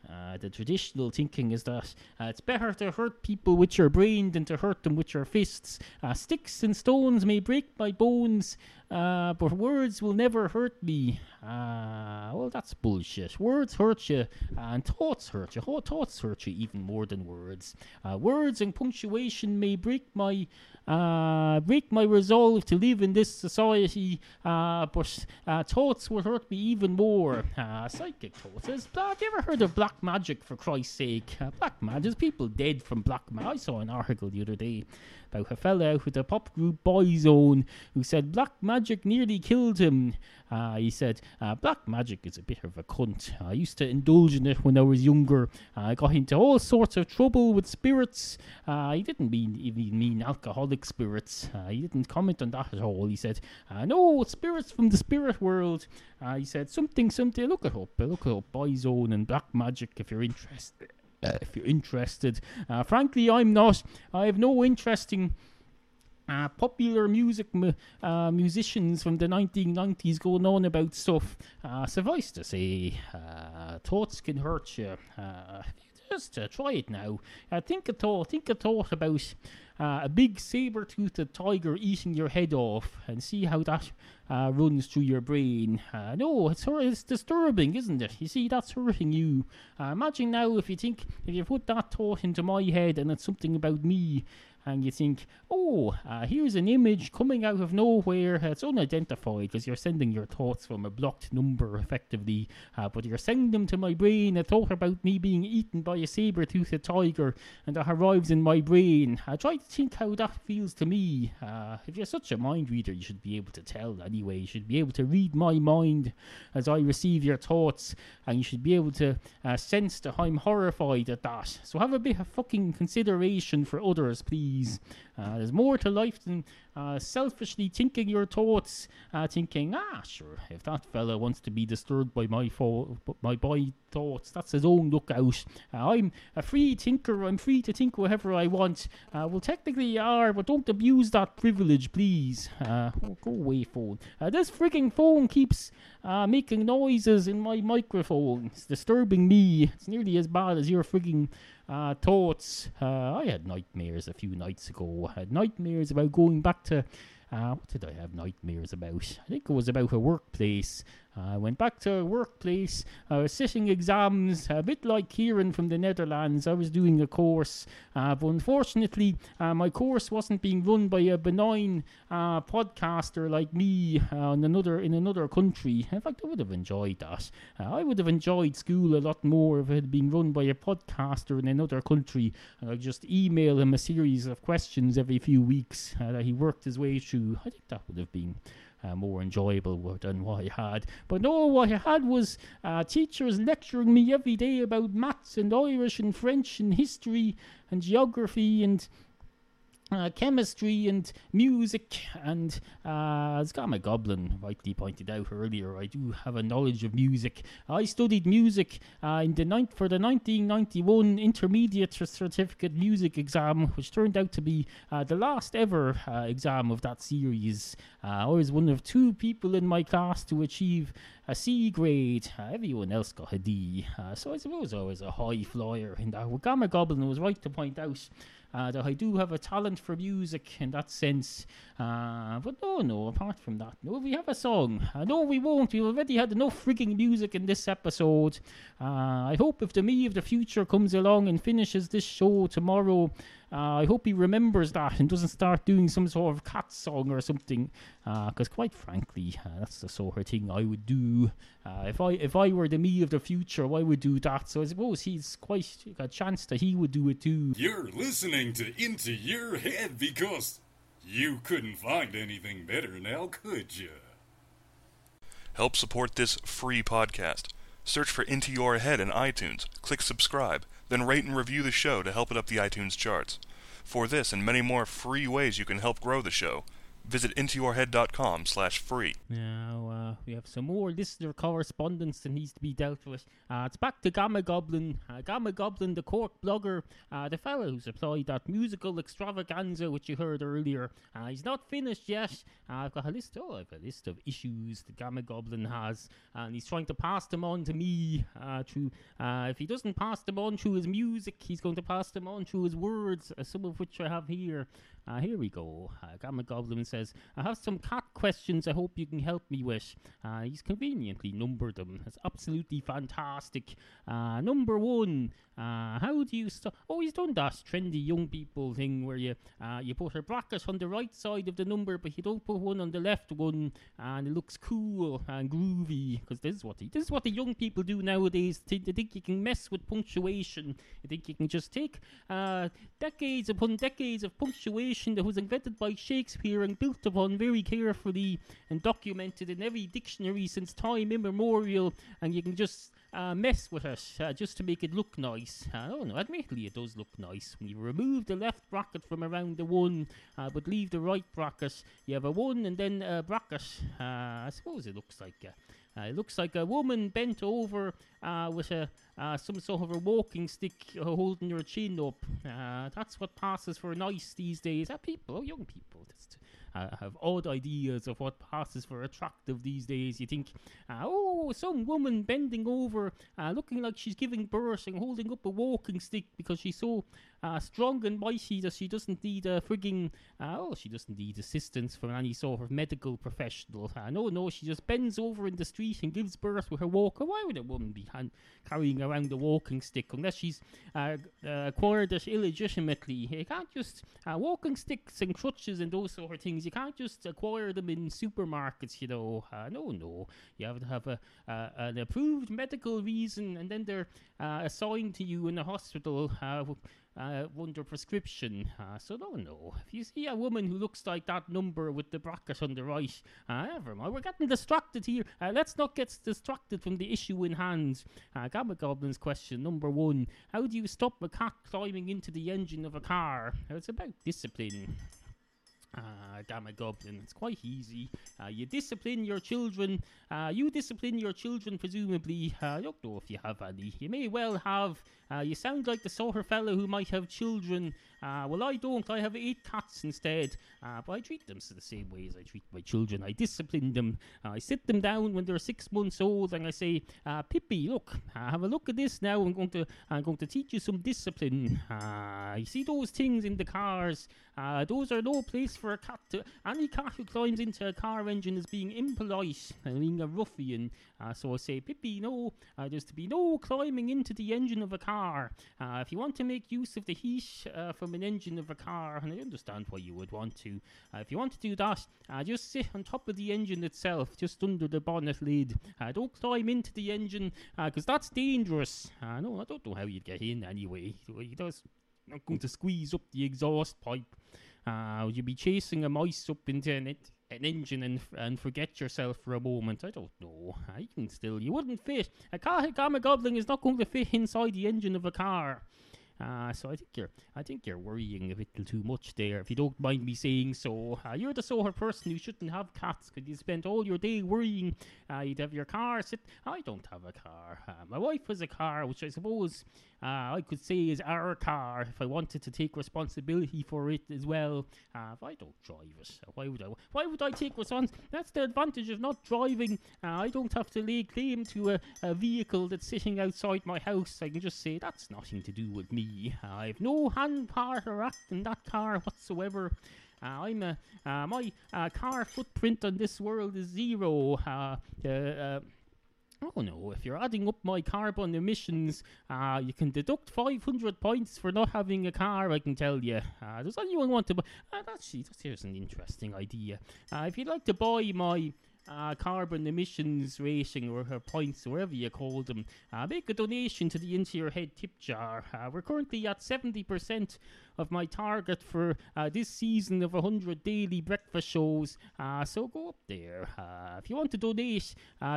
Speaker 2: Uh, the traditional thinking is that uh, it's better to hurt people with your brain than to hurt them with your fists. Uh, sticks and stones may break my bones, uh, but words will never hurt me. Uh, well, that's bullshit. Words hurt you, and thoughts hurt you. Thoughts hurt you even more than words. Uh, words and punctuation may break my uh, break my resolve to live in this society, uh, but uh, thoughts will hurt me even more. Uh, psychic thoughts. Have you ever heard of black magic, for Christ's sake? Uh, black magic. There's people dead from black magic. I saw an article the other day about a fella with the pop group Boyzone who said black magic nearly killed him. Uh, he said, uh, Black magic is a bit of a cunt. I used to indulge in it when I was younger. I got into all sorts of trouble with spirits. Uh, he didn't mean even mean alcoholic spirits. He didn't comment on that at all. He said, No, spirits from the spirit world. He said, Something, something. Look it up. Look it up. Boyzone and Black Magic if you're interested. Uh, if you're interested. Uh, frankly, I'm not. I have no interest in uh, popular music mu- uh, musicians from the 1990s going on about stuff. Uh, suffice to say, uh, thoughts can hurt you. Just uh, try it now. Uh, think a thought. Think a thought about uh, a big saber-toothed tiger eating your head off, and see how that uh, runs through your brain. Uh, no, it's it's disturbing, isn't it? You see, that's hurting you. Uh, imagine now if you think if you put that thought into my head, and it's something about me and you think, oh, uh, here's an image coming out of nowhere. It's unidentified because you're sending your thoughts from a blocked number, effectively. Uh, but you're sending them to my brain. A thought about me being eaten by a saber-toothed tiger, and that arrives in my brain. I try to think how that feels to me. Uh, if you're such a mind reader, you should be able to tell anyway. You should be able to read my mind as I receive your thoughts, and you should be able to uh, sense that I'm horrified at that. So have a bit of fucking consideration for others, please keys uh, there's more to life than uh, selfishly thinking your thoughts, uh, thinking, ah, sure, if that fella wants to be disturbed by my fo- my boy thoughts, that's his own lookout. Uh, I'm a free thinker. I'm free to think whatever I want. Uh, well, technically you are, but don't abuse that privilege, please. Oh, go away, phone. This freaking phone keeps making noises in my microphone. It's disturbing me. It's nearly as bad as your freaking thoughts. I had nightmares a few nights ago. Had nightmares about going back to. Uh, what did I have nightmares about? I think it was about a workplace. I went back to a workplace. I was sitting exams, a bit like Kieran from the Netherlands. I was doing a course, uh, but unfortunately, uh, my course wasn't being run by a benign uh, podcaster like me uh, in another in another country. In fact, I would have enjoyed that. Uh, I would have enjoyed school a lot more if it had been run by a podcaster in another country, and I just email him a series of questions every few weeks uh, that he worked his way through. I think that would have been uh, more enjoyable than what I had. But no, what I had was uh, teachers lecturing me every day about maths and Irish and French and history and geography and uh, chemistry and music, and uh, as Gammagoblin rightly pointed out earlier, I do have a knowledge of music. I studied music uh, in the ninth for the 1991 Intermediate Certificate Music exam, which turned out to be uh, the last ever uh, exam of that series. Uh, I was one of two people in my class to achieve a C grade. Uh, everyone else got a D, uh, so I suppose I was a high flyer And. Well, Gammagoblin was right to point out uh, that I do have a talent for music in that sense. Uh, but no, no, apart from that, no, we have a song. Uh, no, we won't. We've already had enough freaking music in this episode. Uh, I hope if the me of the future comes along and finishes this show tomorrow, uh, I hope he remembers that and doesn't start doing some sort of cat song or something. Because quite frankly, uh, that's the sort of thing I would do uh, if I if I were the me of the future. I would do that. So I suppose he's quite got a chance that he would do it too.
Speaker 6: You're listening to Into Your Head because you couldn't find anything better now, could you?
Speaker 4: Help support this free podcast. Search for Into Your Head in iTunes, click subscribe, then rate and review the show to help it up the iTunes charts. For this and many more free ways you can help grow the show, visit intoyourhead.com slash free.
Speaker 2: Now, uh, we have some more listener correspondence that needs to be dealt with. Uh, it's back to Gammagoblin. Uh, Gammagoblin, the Cork blogger, uh, the fellow who supplied that musical extravaganza which you heard earlier. Uh, he's not finished yet. Uh, I've got a list. Oh, I've a list of issues that Gammagoblin has, and he's trying to pass them on to me. Through, if he doesn't pass them on through his music, he's going to pass them on through his words, some of which I have here. Uh, here we go. Uh, Gammagoblin says, I have some cat questions I hope you can help me with. Uh, he's conveniently numbered them. That's absolutely fantastic. Uh, number one, uh, how do you stop? Oh, he's done that trendy young people thing where you uh, you put a bracket on the right side of the number, but you don't put one on the left one, and it looks cool and groovy. Because this is what the, this is what the young people do nowadays. They, they think you can mess with punctuation. They think you can just take uh, decades upon decades of punctuation that was invented by Shakespeare and built upon very carefully and documented in every dictionary since time immemorial, and you can just uh, mess with it uh, just to make it look nice. I don't know, admittedly it does look nice. When you remove the left bracket from around the one, uh, but leave the right bracket, you have a one and then a bracket. Uh, I suppose it looks like. Uh, uh, it looks like a woman bent over uh, with a uh, some sort of a walking stick uh, holding your chin up. Uh, that's what passes for nice these days. Uh, people, oh, young people, just uh, have odd ideas of what passes for attractive these days. You think, oh, some woman bending over, looking like she's giving birth and holding up a walking stick because she's so strong and mighty that she doesn't need a frigging, oh, she doesn't need assistance from any sort of medical professional. No, no, she just bends over in the street and gives birth with her walker. Why would a woman be hand- carrying around a walking stick unless she's uh, uh, acquired it illegitimately? You can't just, uh, walking sticks and crutches and those sort of things, you can't just acquire them in supermarkets, you know. Uh, no, no. You have to have a, an approved medical reason and then they're assigned to you in the hospital. Uh, under prescription. Uh, so don't know. If you see a woman who looks like that number with the bracket on the right, uh, never mind. We're getting distracted here. Uh, let's not get distracted from the issue in hand. Uh, Gammagoblin's question number one: How do you stop a cat climbing into the engine of a car? It's about discipline. Uh, Goblin. It's quite easy. Uh, you discipline your children. Uh, you discipline your children, presumably. Uh, I don't know if you have any. You may well have. Uh, you sound like the sort of fellow who might have children. Uh, well, I don't. I have eight cats instead. Uh, but I treat them the same way as I treat my children. I discipline them. Uh, I sit them down when they're six months old and I say, Pippi, look, have a look at this now. I'm going to, I'm going to teach you some discipline. You see those things in the cars? Those are no place for a cat to. Any cat who climbs into a car engine is being impolite and being a ruffian. Uh, so I say, Pippi, no, uh, there's to be no climbing into the engine of a car. Uh, if you want to make use of the heat uh, from an engine of a car, and I understand why you would want to, uh, if you want to do that, uh, just sit on top of the engine itself, just under the bonnet lid. Don't climb into the engine, because that's dangerous. No, I don't know how you'd get in anyway. He does not going to squeeze up the exhaust pipe. Uh, would you be chasing a mice up into an, an engine and, and forget yourself for a moment? I don't know. I can still. You wouldn't fit. A car, Gammagoblin is not going to fit inside the engine of a car. Uh, so I think you're, I think you're worrying a little too much there. If you don't mind me saying so, uh, you're the sort of person who shouldn't have cats because you spend all your day worrying. Uh, you'd have your car sit. I don't have a car. Uh, my wife has a car, which I suppose uh, I could say is our car if I wanted to take responsibility for it as well. Uh, if I don't drive it, why would I? Why would I take responsibility? That's the advantage of not driving. I don't have to lay claim to a, a vehicle that's sitting outside my house. I can just say that's nothing to do with me. I have no hand or act in that car whatsoever. Uh, I'm a uh, my uh, car footprint on this world is zero. Uh, uh, uh, Oh no, if you're adding up my carbon emissions, you can deduct 500 points for not having a car, I can tell you. Does anyone want to buy? Uh, that's, here's an interesting idea. If you'd like to buy my uh, carbon emissions rating or her points, whatever you call them, uh, make a donation to the Into Your Head tip jar. Uh, we're currently at 70% of my target for uh, this season of 100 daily breakfast shows. Uh, so go up there. Uh, if you want to donate,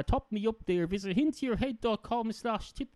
Speaker 2: top me up there. Visit intoyourhead.com slash tip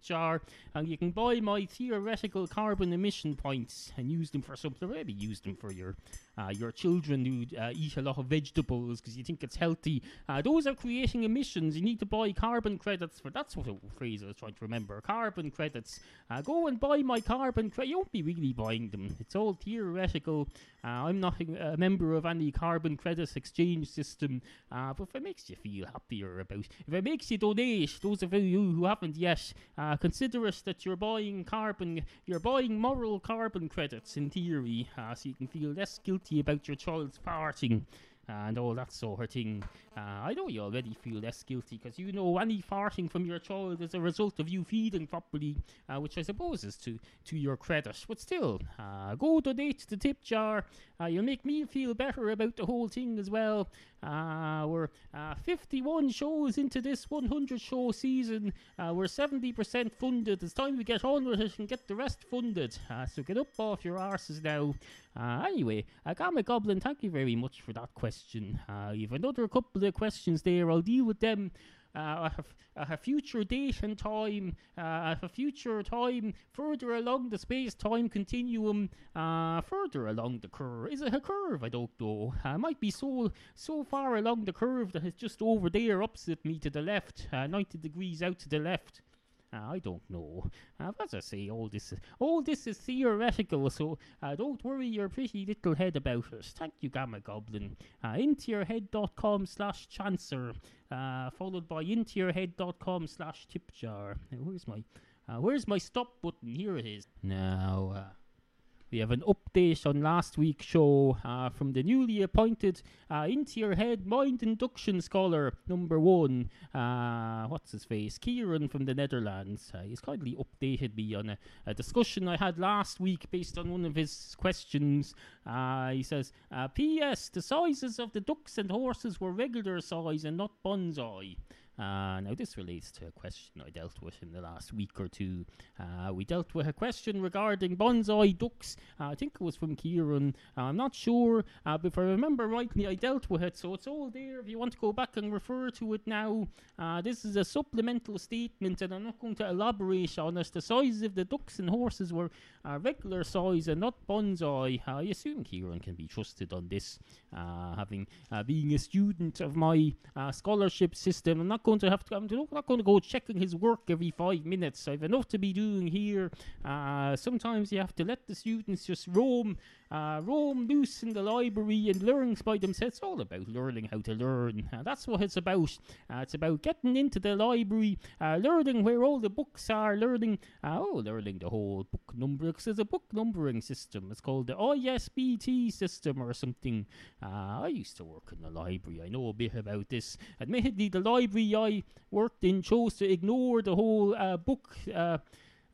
Speaker 2: and you can buy my theoretical carbon emission points and use them for something. Maybe use them for your uh, your children who uh, eat a lot of vegetables because you think it's healthy. Uh, those are creating emissions. You need to buy carbon credits for. That's what the phrase I was trying to remember. Carbon credits. Go and buy my carbon credit. You won't be really buying them. It's all theoretical. Uh, I'm not a, member of any carbon credits exchange system. Uh, but if it makes you feel happier about, if it makes you donate, those of you who haven't yet, uh, consider it that you're buying carbon. You're buying moral carbon credits in theory, so you can feel less guilty about your child's farting and all that sort of thing. Uh, I know you already feel less guilty because you know any farting from your child is a result of you feeding properly, uh, which I suppose is to, to your credit. But still, uh, go donate to the tip jar. Uh, you'll make me feel better about the whole thing as well. Uh, we're uh, 51 shows into this 100 show season. Uh, we're 70% funded. It's time we get on with it and get the rest funded. Uh, so get up off your arses now. Uh, anyway, uh, Gammagoblin, thank you very much for that question. Uh, you've another couple of questions there. I'll deal with them uh, a, a future date and time, uh, a future time further along the space time continuum, uh, further along the curve. Is it a curve? I don't know. Uh, it might be so so far along the curve that it's just over there opposite me to the left, uh, 90 degrees out to the left. Uh, I don't know. Uh, as I say, all this is all this is theoretical, so uh, don't worry your pretty little head about it. Thank you, Gammagoblin. Uh, intoyourhead.com slash chancer, followed by intoyourhead.com slash tipjar. Where's my where's my stop button? Here it is. Now. We have an update on last week's show uh, from the newly appointed uh, Into Your Head Mind Induction Scholar number one. Uh, what's his face? Kieran from the Netherlands. Uh, he's kindly updated me on a, a, discussion I had last week based on one of his questions. Uh, he says, uh, P.S. The sizes of the ducks and horses were regular size and not bonsai. Uh, now, this relates to a question I dealt with in the last week or two. Uh, we dealt with a question regarding bonsai ducks. Uh, I think it was from Kieran. Uh, I'm not sure, uh, but if I remember rightly, I dealt with it. So it's all there if you want to go back and refer to it now. Uh, this is a supplemental statement, and I'm not going to elaborate on it. The size of the ducks and horses were regular size and not bonsai. I assume Kieran can be trusted on this, having being a student of my scholarship system. I'm not going to have to. I'm not going to go checking his work every five minutes. I've enough to be doing here. Uh, sometimes you have to let the students just roam, uh, roam loose in the library and learn by themselves. It's all about learning how to learn. Uh, that's what it's about. Uh, it's about getting into the library, uh, learning where all the books are, learning, uh, oh, learning the whole book number. Because there's a book numbering system. It's called the ISBT system or something. I used to work in the library. I know a bit about this. Admittedly, the library I worked in chose to ignore the whole uh, book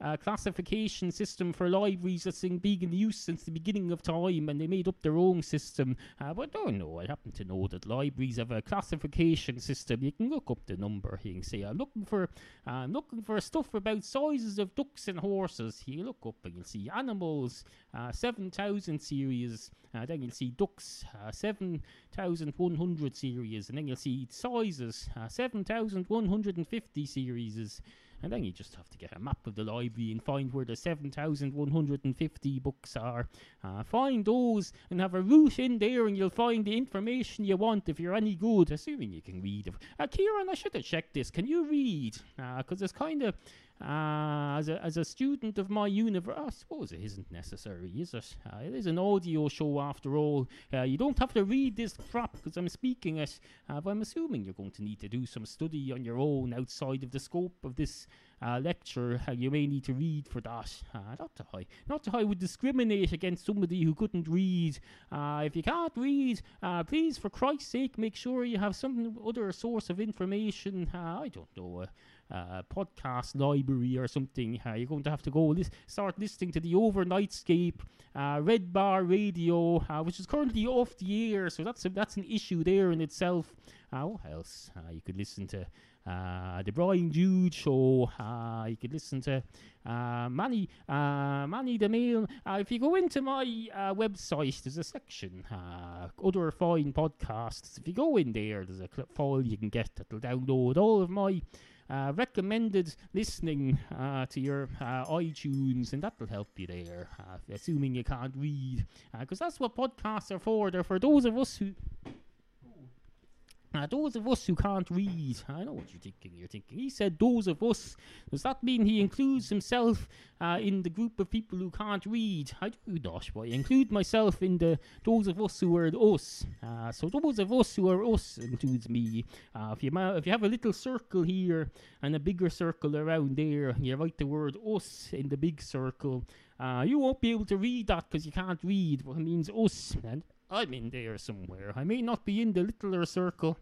Speaker 2: uh, classification system for libraries that's been in use since the beginning of time, and they made up their own system. Uh, but I don't know. I happen to know that libraries have a classification system. You can look up the number. You can say, "I'm looking for, uh, I'm looking for stuff about sizes of ducks and horses." You look up and you'll see animals, uh, seven thousand series. Uh, then you'll see ducks, uh, seven thousand one hundred series, and then you'll see sizes, seven thousand one hundred and fifty series and then you just have to get a map of the library and find where the 7,150 books are. Uh, find those and have a route in there, and you'll find the information you want if you're any good, assuming you can read. Uh, Kieran, I should have checked this. Can you read? Because uh, it's kind of uh, as, a, as a student of my university, I suppose it isn't necessary, is it? Uh, it is an audio show after all. Uh, you don't have to read this crap because I'm speaking it, but I'm assuming you're going to need to do some study on your own outside of the scope of this lecture. You may need to read for that. not to I, not to I would discriminate against somebody who couldn't read. if you can't read, please, for Christ's sake, make sure you have some other source of information. I don't know uh, podcast library or something. Uh, you're going to have to go lis- start listening to the Overnightscape uh, Red Bar Radio, uh, which is currently off the air. So that's a, that's an issue there in itself. Uh, what else? Uh, you could listen to the Brian Jude show. You could listen to uh, Manny, uh, Manny the Mail. Uh, if you go into my uh, website, there's a section, other fine podcasts. If you go in there, there's a clip file you can get that'll download all of my uh, recommended listening uh, to your uh, iTunes, and that'll help you there, uh, assuming you can't read. Because uh, that's what podcasts are for. They're for those of us who now, those of us who can't read, I know what you're thinking. You're thinking, he said those of us. Does that mean he includes himself uh, in the group of people who can't read? I do not, but I include myself in the those of us who are us. Uh, so those of us who are us includes me. Uh, if you ma- if you have a little circle here and a bigger circle around there, you write the word us in the big circle. Uh, you won't be able to read that because you can't read what it means us. And I'm in there somewhere. I may not be in the littler circle,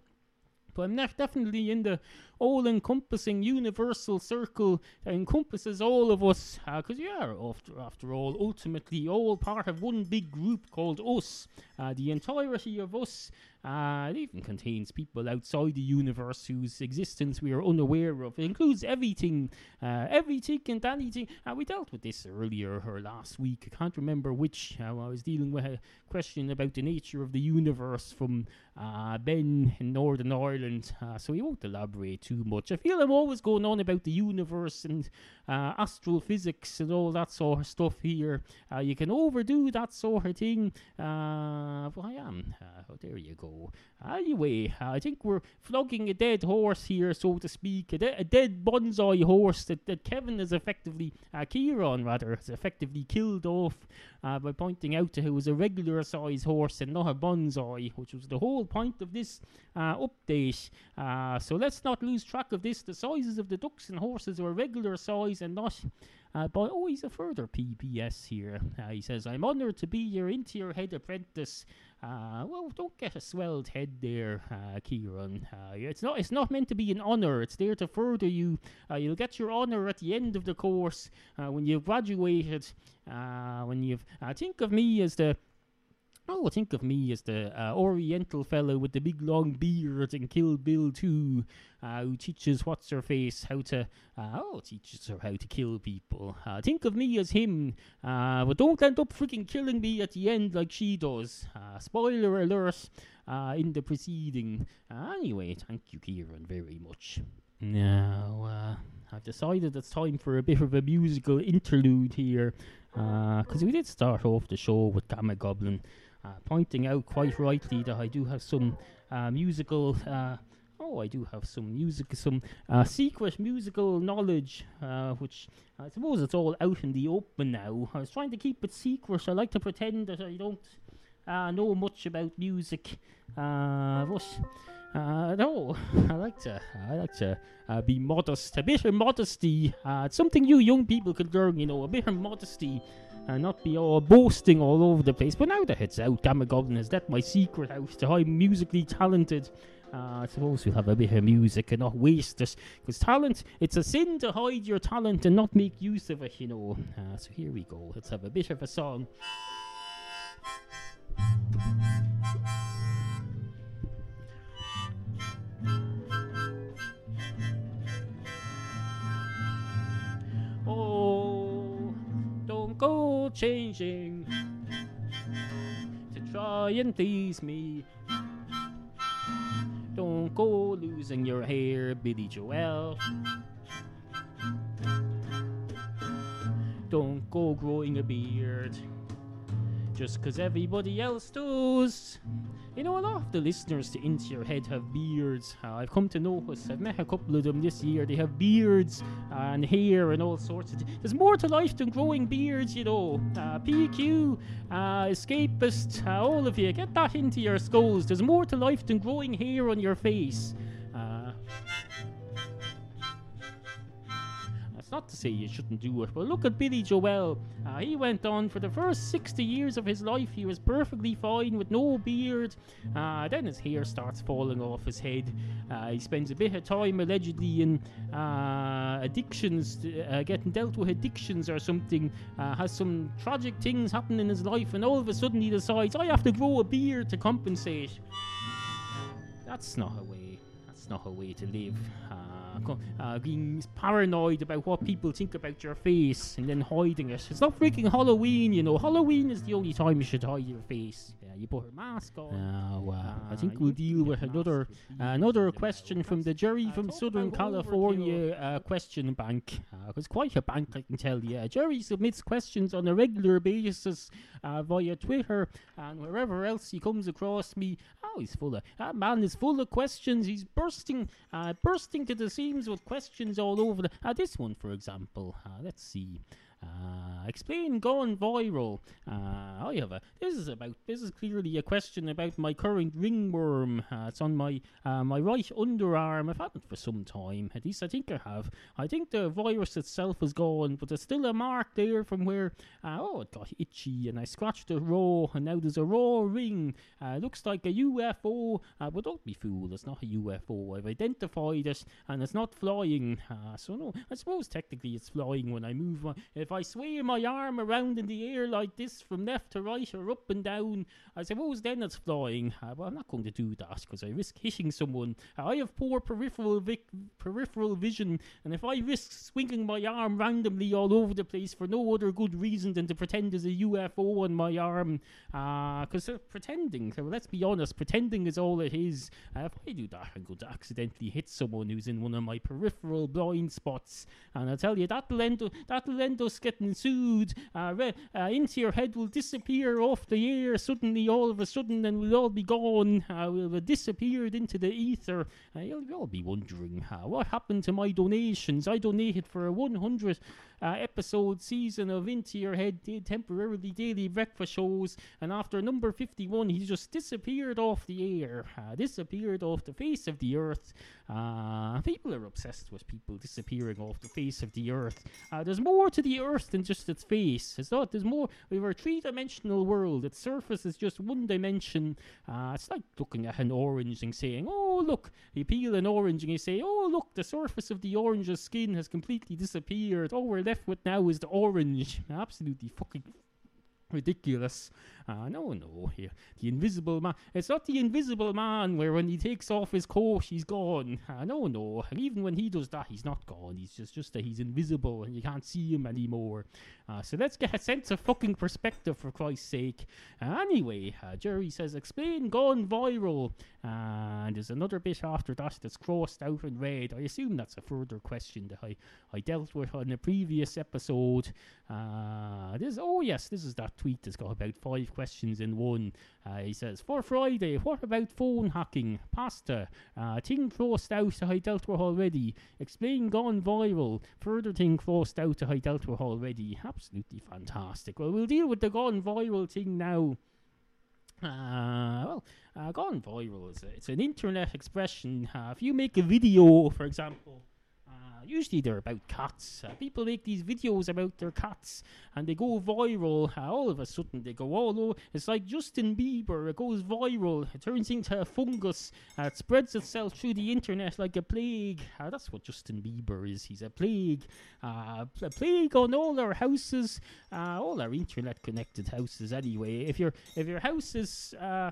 Speaker 2: but I'm definitely in the all encompassing universal circle that encompasses all of us. Because uh, we are, after, after all, ultimately all part of one big group called us. Uh, the entirety of us Uh, it even contains people outside the universe whose existence we are unaware of. It includes everything, uh, everything and anything. Uh, we dealt with this earlier or last week. I can't remember which. Uh, I was dealing with a question about the nature of the universe from uh, Ben in Northern Ireland, uh, so we won't elaborate too much. I feel I'm always going on about the universe and uh, astrophysics and all that sort of stuff here. Uh, you can overdo that sort of thing. Uh, I am. Uh, oh, there you go. Anyway, I think we're flogging a dead horse here, so to speak. A, de- a dead bonsai horse that, that Kevin has effectively, uh, Kieran rather, has effectively killed off uh, by pointing out that it was a regular size horse and not a bonsai, which was the whole point of this uh, update. Uh, so let's not lose track of this. The sizes of the ducks and horses are regular size and not. Uh, but oh, he's a further PBS here. Uh, he says, "I'm honoured to be your into your head apprentice." Uh, well, don't get a swelled head there, uh, Kieran. Uh, it's not. It's not meant to be an honour. It's there to further you. Uh, you'll get your honour at the end of the course uh, when you've graduated. Uh, when you've. Think of me as the. Oh, think of me as the uh, Oriental fellow with the big long beard in Kill Bill 2, uh, who teaches what's her face how to. Uh, oh, teaches her how to kill people. Uh, think of me as him, uh, but don't end up freaking killing me at the end like she does. Uh, spoiler alert uh, in the proceeding. Uh, anyway, thank you, Kieran, very much. Now, uh, I've decided it's time for a bit of a musical interlude here, because we did start off the show with Gammagoblin, uh, pointing out quite rightly that I do have some uh, musical. Uh, oh, I do have some music, some uh, secret musical knowledge, uh, which I suppose it's all out in the open now. I was trying to keep it secret. I like to pretend that I don't uh, know much about music, uh, but uh, no, I like to, I like to uh, be modest. A bit of modesty. Uh, it's something you young people could learn, you know. A bit of modesty. And not be all boasting all over the place. But now that it's out, Goblin has let my secret out that I'm musically talented. Uh, I suppose we'll have a bit of music and not waste it. Because talent, it's a sin to hide your talent and not make use of it, you know. Uh, so here we go. Let's have a bit of a song. Changing to try and tease me. Don't go losing your hair, Billy Joel. Don't go growing a beard just 'cause everybody else does. You know, a lot of the listeners to Into Your Head have beards. Uh, I've come to notice, I've met a couple of them this year. They have beards and hair and all sorts of th- There's more to life than growing beards, you know. Uh, PQ, uh, Escapist, uh, all of you, get that into your skulls. There's more to life than growing hair on your face. Not to say you shouldn't do it, but look at Billy Joel. Uh, he went on for the first 60 years of his life. He was perfectly fine with no beard. Uh, then his hair starts falling off his head. Uh, he spends a bit of time allegedly in uh, addictions, uh, getting dealt with addictions or something. Uh, has some tragic things happen in his life, and all of a sudden he decides, I have to grow a beard to compensate. That's not a way. That's not a way to live. Uh, uh, being paranoid about what people think about your face and then hiding it. It's not freaking Halloween, you know. Halloween is the only time you should hide your face. Yeah, you put a mask on. Now, uh, I think Uh, we'll deal with another with another question from the Jerry Uh, from Southern California uh, question bank. Uh, it's quite a bank, I can tell you. Jerry submits questions on a regular basis uh, via Twitter and wherever else he comes across me. Oh, he's full of that man is full of questions. He's bursting, uh, bursting to the seams with questions all over. The, uh, this one, for example. Uh, let's see. Uh, explain gone viral. Uh, I have a. This is about. This is clearly a question about my current ringworm. Uh, it's on my uh, my right underarm. I've had it for some time. At least I think I have. I think the virus itself is gone, but there's still a mark there from where. Uh, oh, it got itchy, and I scratched it raw, and now there's a raw ring. Looks like a UFO. But don't be fooled. It's not a UFO. I've identified it, and it's not flying. So no. I suppose technically it's flying when I move. My, if if I sway my arm around in the air like this from left to right or up and down, I suppose then it's flying. Uh, well, I'm not going to do that because I risk hitting someone. Uh, I have poor peripheral vic- peripheral vision, and if I risk swinging my arm randomly all over the place for no other good reason than to pretend there's a UFO on my arm, because uh, pretending, so let's be honest, pretending is all it is. Uh, if I do that, I'm going to accidentally hit someone who's in one of my peripheral blind spots, and I tell you that'll end that'll end us getting sued. Uh, re- uh, into your head will disappear off the air suddenly, all of a sudden, and we'll all be gone. Uh, we'll have disappeared into the ether. Uh, you'll, you'll be wondering what happened to my donations. I donated for a 100 uh, episode season of Into Your Head temporarily daily breakfast shows, and after number 51, he just disappeared off the air, uh, disappeared off the face of the earth. Uh, people are obsessed with people disappearing off the face of the earth. There's more to the earth than just its face. It's not, there's more. We're a three dimensional world. Its surface is just one dimension. Uh, it's like looking at an orange and saying, Oh, look, you peel an orange and you say, Oh, look, the surface of the orange's skin has completely disappeared. All we're left with now is the orange. Absolutely fucking ridiculous. Uh, no, no, here the invisible man. It's not the invisible man where when he takes off his coat, he's gone. Uh, no, no, and even when he does that, he's not gone. He's just just that he's invisible and you can't see him anymore. Uh, so let's get a sense of fucking perspective for Christ's sake. Uh, anyway, uh, Jerry says, "Explain gone viral." and there's another bit after that that's crossed out in red. I assume that's a further question that I I dealt with on a previous episode. This oh yes, this is that tweet that's got about five questions in one. Uh, he says, For Friday, what about phone hacking? Pasta. Uh, thing crossed out I dealt with already. Explain gone viral. Further thing crossed out I dealt with already. Absolutely fantastic. Well, we'll deal with the gone viral thing now. Uh, well, uh, gone viral is it's an internet expression. Uh, if you make a video, for example, usually they're about cats. Uh, people make these videos about their cats and they go viral. Uh, all of a sudden, they go all over. It's like Justin Bieber. It goes viral. It turns into a fungus. Uh, it spreads itself through the internet like a plague. That's what Justin Bieber is. He's a plague. A plague on all our houses, all our internet-connected houses. Anyway, if your if your house is uh,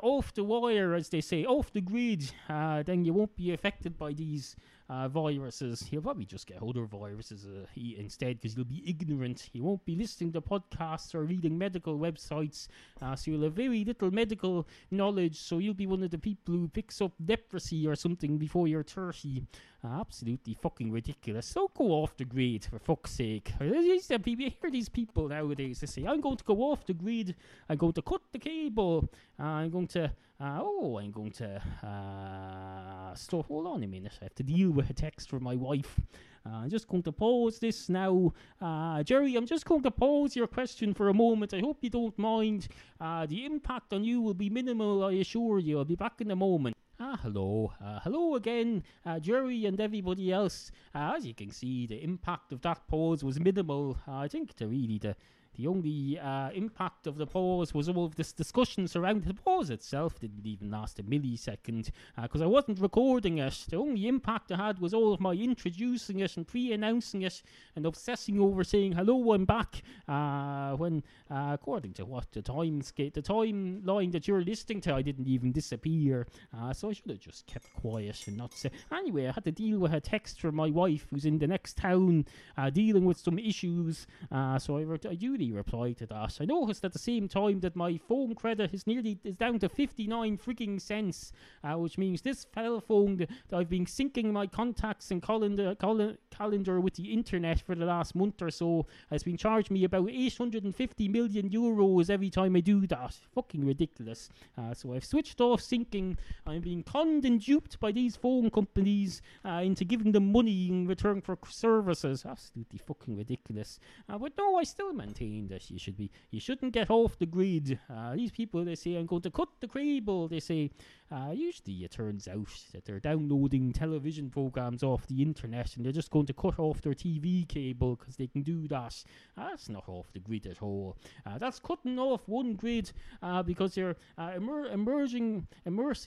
Speaker 2: off the wire, as they say, off the grid, uh, then you won't be affected by these uh, viruses. He'll probably just get other viruses uh, he, instead because he'll be ignorant. He won't be listening to podcasts or reading medical websites, uh, so he'll have very little medical knowledge. So you'll be one of the people who picks up leprosy or something before you're 30. Absolutely fucking ridiculous. Don't go off the grid, for fuck's sake. You hear these people nowadays, they say, I'm going to go off the grid, I'm going to cut the cable, uh, I'm going to, uh, oh, I'm going to, uh, stop. Hold on a minute, I have to deal with a text from my wife. Uh, I'm just going to pause this now. Uh, Jerry, I'm just going to pause your question for a moment. I hope you don't mind. Uh, the impact on you will be minimal, I assure you. I'll be back in a moment. Ah, hello. Uh, hello again, uh, Jerry and everybody else. Uh, as you can see, the impact of that pause was minimal. I think to really the the only uh, impact of the pause was all of this discussion surrounding the pause itself. Didn't even last a millisecond because uh, I wasn't recording it. The only impact I had was all of my introducing it and pre-announcing it and obsessing over saying hello, I'm back. Uh, when, uh, according to what the time scale, the timeline that you're listening to, I didn't even disappear. Uh, so I should have just kept quiet and not say. Anyway, I had to deal with a text from my wife who's in the next town uh, dealing with some issues. so I, I do reply to that. I noticed at the same time that my phone credit is nearly is down to 59 freaking cents, uh, which means this phone that I've been syncing my contacts and calendar, cal- calendar with the internet for the last month or so has been charged me about 850 million euros every time I do that. Fucking ridiculous. Uh, so I've switched off syncing. I'm being conned and duped by these phone companies uh, into giving them money in return for services. Absolutely fucking ridiculous. Uh, but no, I still maintain that you should be you shouldn't get off the grid. Uh, these people they say I'm going to cut the cable. They say uh, usually it turns out that they're downloading television programs off the internet and they're just going to cut off their TV cable because they can do that. Uh, that's not off the grid at all. Uh, that's cutting off one grid uh, because you're uh, immer- immersing,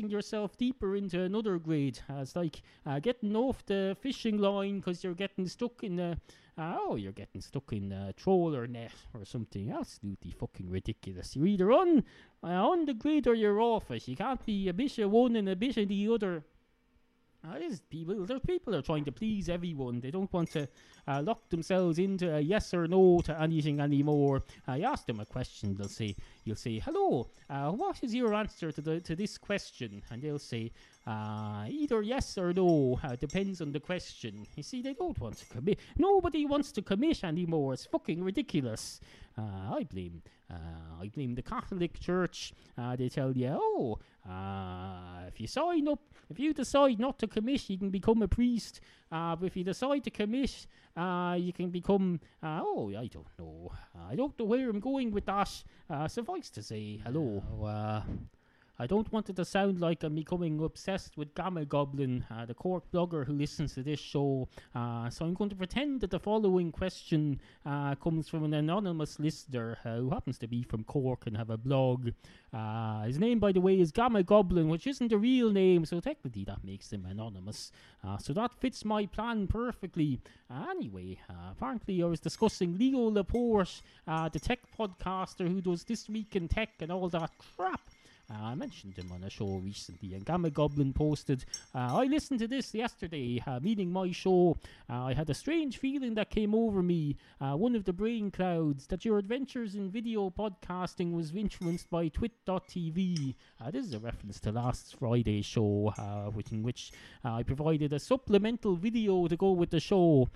Speaker 2: yourself deeper into another grid. Uh, it's like getting off the fishing line because you're getting stuck in the uh, oh, you're getting stuck in a trawler net or something. Absolutely fucking ridiculous. You're either on on the grid or your office. You can't be a bit of one and a bit of the other. Uh, there's people, there's people are trying to please everyone. They don't want to uh, lock themselves into a yes or no to anything anymore. Uh, ask them a question, they'll say, you'll say, "Hello, uh, what is your answer to the to this question?" And they'll say, uh, either yes or no. Uh, depends on the question. You see, they don't want to commit. Nobody wants to commit anymore. It's fucking ridiculous. Uh, I blame. Uh, I blame the Catholic Church. Uh, they tell you, oh, uh, if you sign up, if you decide not to commit, you can become a priest. But if you decide to commit, you can become. Oh, I don't know. I don't know where I'm going with that. Suffice to say, hello. Uh, I don't want it to sound like I'm becoming obsessed with Gammagoblin, uh, the Cork blogger who listens to this show. Uh, so I'm going to pretend that the following question uh, comes from an anonymous listener uh, who happens to be from Cork and have a blog. Uh, his name, by the way, is Gammagoblin, which isn't a real name, so technically that makes him anonymous. Uh, so that fits my plan perfectly. anyway, apparently I was discussing Leo Laporte, the tech podcaster who does This Week in Tech and all that crap. Uh, I mentioned him on a show recently, and Gammagoblin posted, uh, I listened to this yesterday, uh, meaning my show. Uh, I had a strange feeling that came over me, uh, one of the brain clouds, that your adventures in video podcasting was influenced by twit.tv. Uh, this is a reference to last Friday's show, which, in which I provided a supplemental video to go with the show.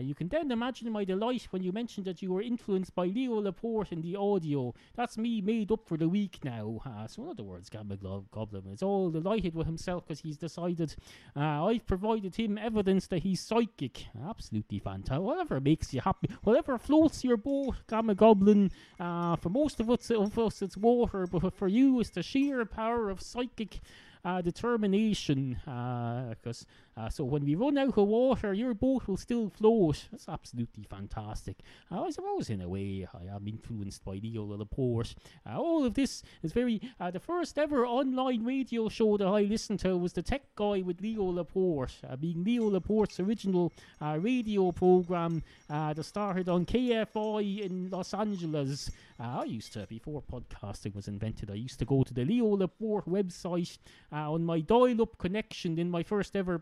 Speaker 2: you can then imagine my delight when you mentioned that you were influenced by Leo Laporte in the audio. That's me made up for the week now. So in other words, Goblin is all delighted with himself because he's decided uh, I've provided him evidence that he's psychic. Absolutely fantastic. Whatever makes you happy, whatever floats your boat, Gammagoblin. Uh, for most of us, of us, it's water, but for you, it's the sheer power of psychic uh, determination. Because uh, uh, so when we run out of water, your boat will still float. That's absolutely fantastic. Uh, I suppose in a way I am influenced by Leo Laporte. Uh, all of this is very. Uh, the first ever online radio show that I listened to was the Tech Guy with Leo Laporte, being Leo Laporte's original radio program that started on KFI in Los Angeles. I used to, before podcasting was invented, I used to go to the Leo Laporte website uh, on my dial-up connection in my first ever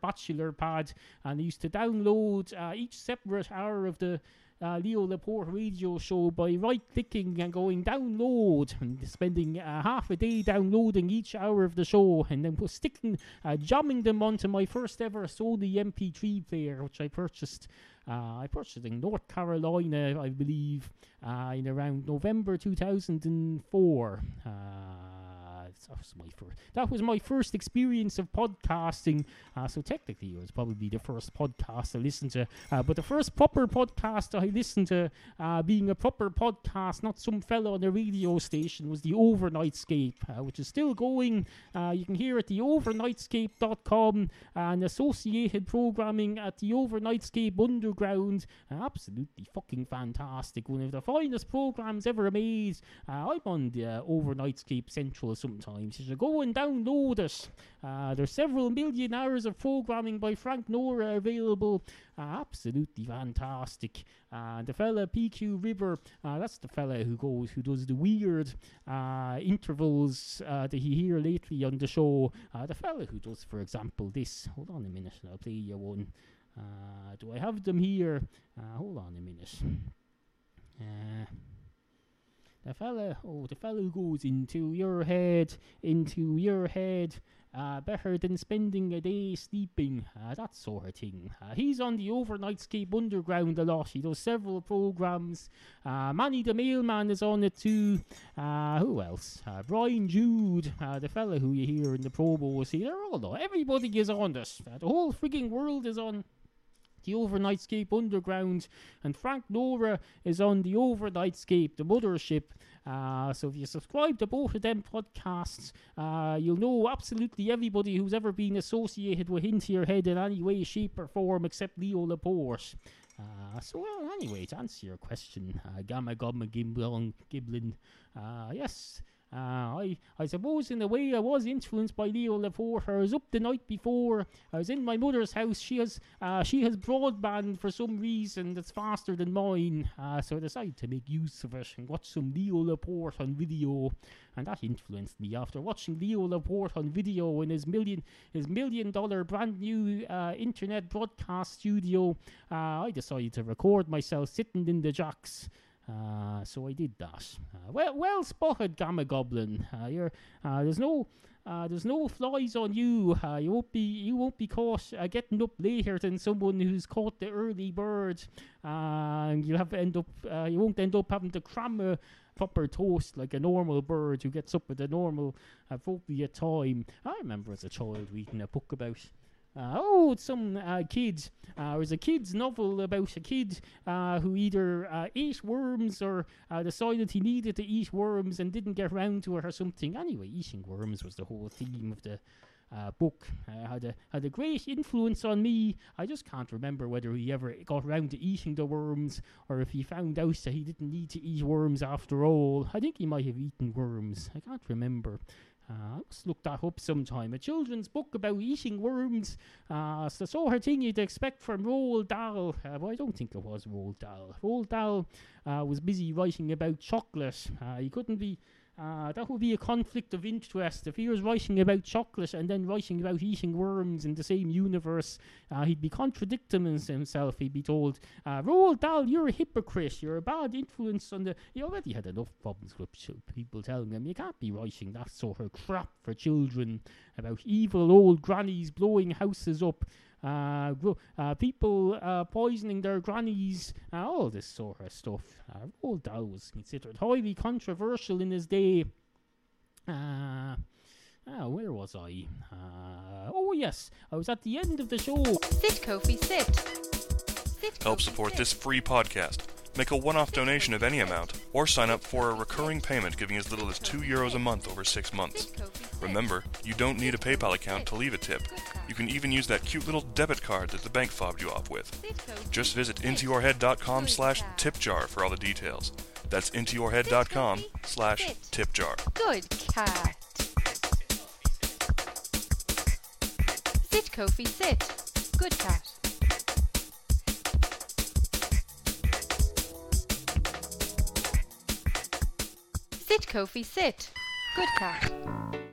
Speaker 2: pad, and used to download uh, each separate hour of the uh, Leo Laporte radio show by right clicking and going download and spending uh, half a day downloading each hour of the show and then sticking, uh, jamming them onto my first ever Sony MP3 player, which I purchased. Uh, I purchased in North Carolina, I believe, uh, in around November 2004 that was my first. That was my first experience of podcasting. Uh, so technically, it was probably the first podcast I listened to. Uh, but the first proper podcast I listened to, uh, being a proper podcast, not some fellow on a radio station, was the Overnightscape, uh, which is still going. Uh, you can hear it at the Overnightscape.com and associated programming at the Overnightscape Underground. absolutely fucking fantastic. One of the finest programs ever made. Uh, I'm on the Overnightscape Central sometimes times. You should go and download it. Uh, there's several million hours of programming by Frank Nora available. Uh, absolutely fantastic. Uh, the fella PQ Ribber, uh, that's the fella who goes, who does the weird uh, intervals uh, that you hear lately on the show. the fella who does, for example, this. Hold on a minute, I'll play you one. do I have them here? hold on a minute. The fella, oh, the fella goes into your head, into your head, uh, better than spending a day sleeping, uh, that sort of thing. Uh, he's on the Overnightscape Underground a lot. He does several programs. Uh, Manny the Mailman is on it too. Uh, who else? Uh, Brian Jude, the fella who you hear in the promos. See, they're all on. Everybody is on this. the whole freaking world is on the Overnightscape Underground, and Frank Nora is on the Overnightscape, the mothership. Uh, so if you subscribe to both of them podcasts, uh, you'll know absolutely everybody who's ever been associated with Into Your Head in any way, shape, or form except Leo Laporte. Uh, so, well, anyway, to answer your question, uh, Gamma Gobma Gimblon, Giblin, uh, yes, uh, I, I suppose in a way I was influenced by Leo Laporte. I was up the night before. I was in my mother's house. She has uh, she has broadband for some reason that's faster than mine. Uh, so I decided to make use of it and watch some Leo Laporte on video, and that influenced me. After watching Leo Laporte on video in his million his million dollar brand new uh, internet broadcast studio, uh, I decided to record myself sitting in the jacks. Uh, so I did that. Uh, well, well spotted, Gammagoblin. Uh, you're uh, there's no uh, there's no flies on you. Uh, you won't be you won't be caught getting up later than someone who's caught the early bird. And you have to end up you won't end up having to cram a proper toast like a normal bird who gets up at a normal appropriate time. I remember as a child reading a book about uh, oh, it's some uh, kid. Uh, it was a kid's novel about a kid uh, who either uh, ate worms or uh, decided he needed to eat worms and didn't get round to it or something. Anyway, eating worms was the whole theme of the book. Had a had a great influence on me. I just can't remember whether he ever got round to eating the worms or if he found out that he didn't need to eat worms after all. I think he might have eaten worms. I can't remember. Uh, must look that up sometime. A children's book about eating worms. Uh, it's the sort of thing you'd expect from Roald Dahl. Uh, but I don't think it was Roald Dahl. Roald Dahl uh, was busy writing about chocolate. He couldn't be. Uh, that would be a conflict of interest. If he was writing about chocolate and then writing about eating worms in the same universe, uh, he'd be contradicting himself. He'd be told, uh, Roald Dahl, you're a hypocrite. You're a bad influence on the. He already had enough problems with people telling him, you can't be writing that sort of crap for children about evil old grannies blowing houses up. Uh, gro- uh, people uh, poisoning their grannies, uh, all this sort of stuff. Uh, Roald Dahl was considered highly controversial in his day. Uh, ah, where was I? Uh, oh, yes, I was at the end of the show.
Speaker 7: Sit, Kofi, sit. Sit,
Speaker 4: Help
Speaker 7: Kofi,
Speaker 4: support
Speaker 7: sit.
Speaker 4: this free podcast. Make a one off donation of any amount, or sign up for a recurring payment giving as little as 2 euros a month over 6 months. Remember, you don't need a PayPal account to leave a tip. You can even use that cute little debit card that the bank fobbed you off with. Just visit
Speaker 7: sit.
Speaker 4: intoyourhead.com slash tipjar for all the details. That's intoyourhead.com slash tipjar.
Speaker 7: Good cat. Sit, Kofi, sit. Good cat. Sit, Kofi, sit. Good cat.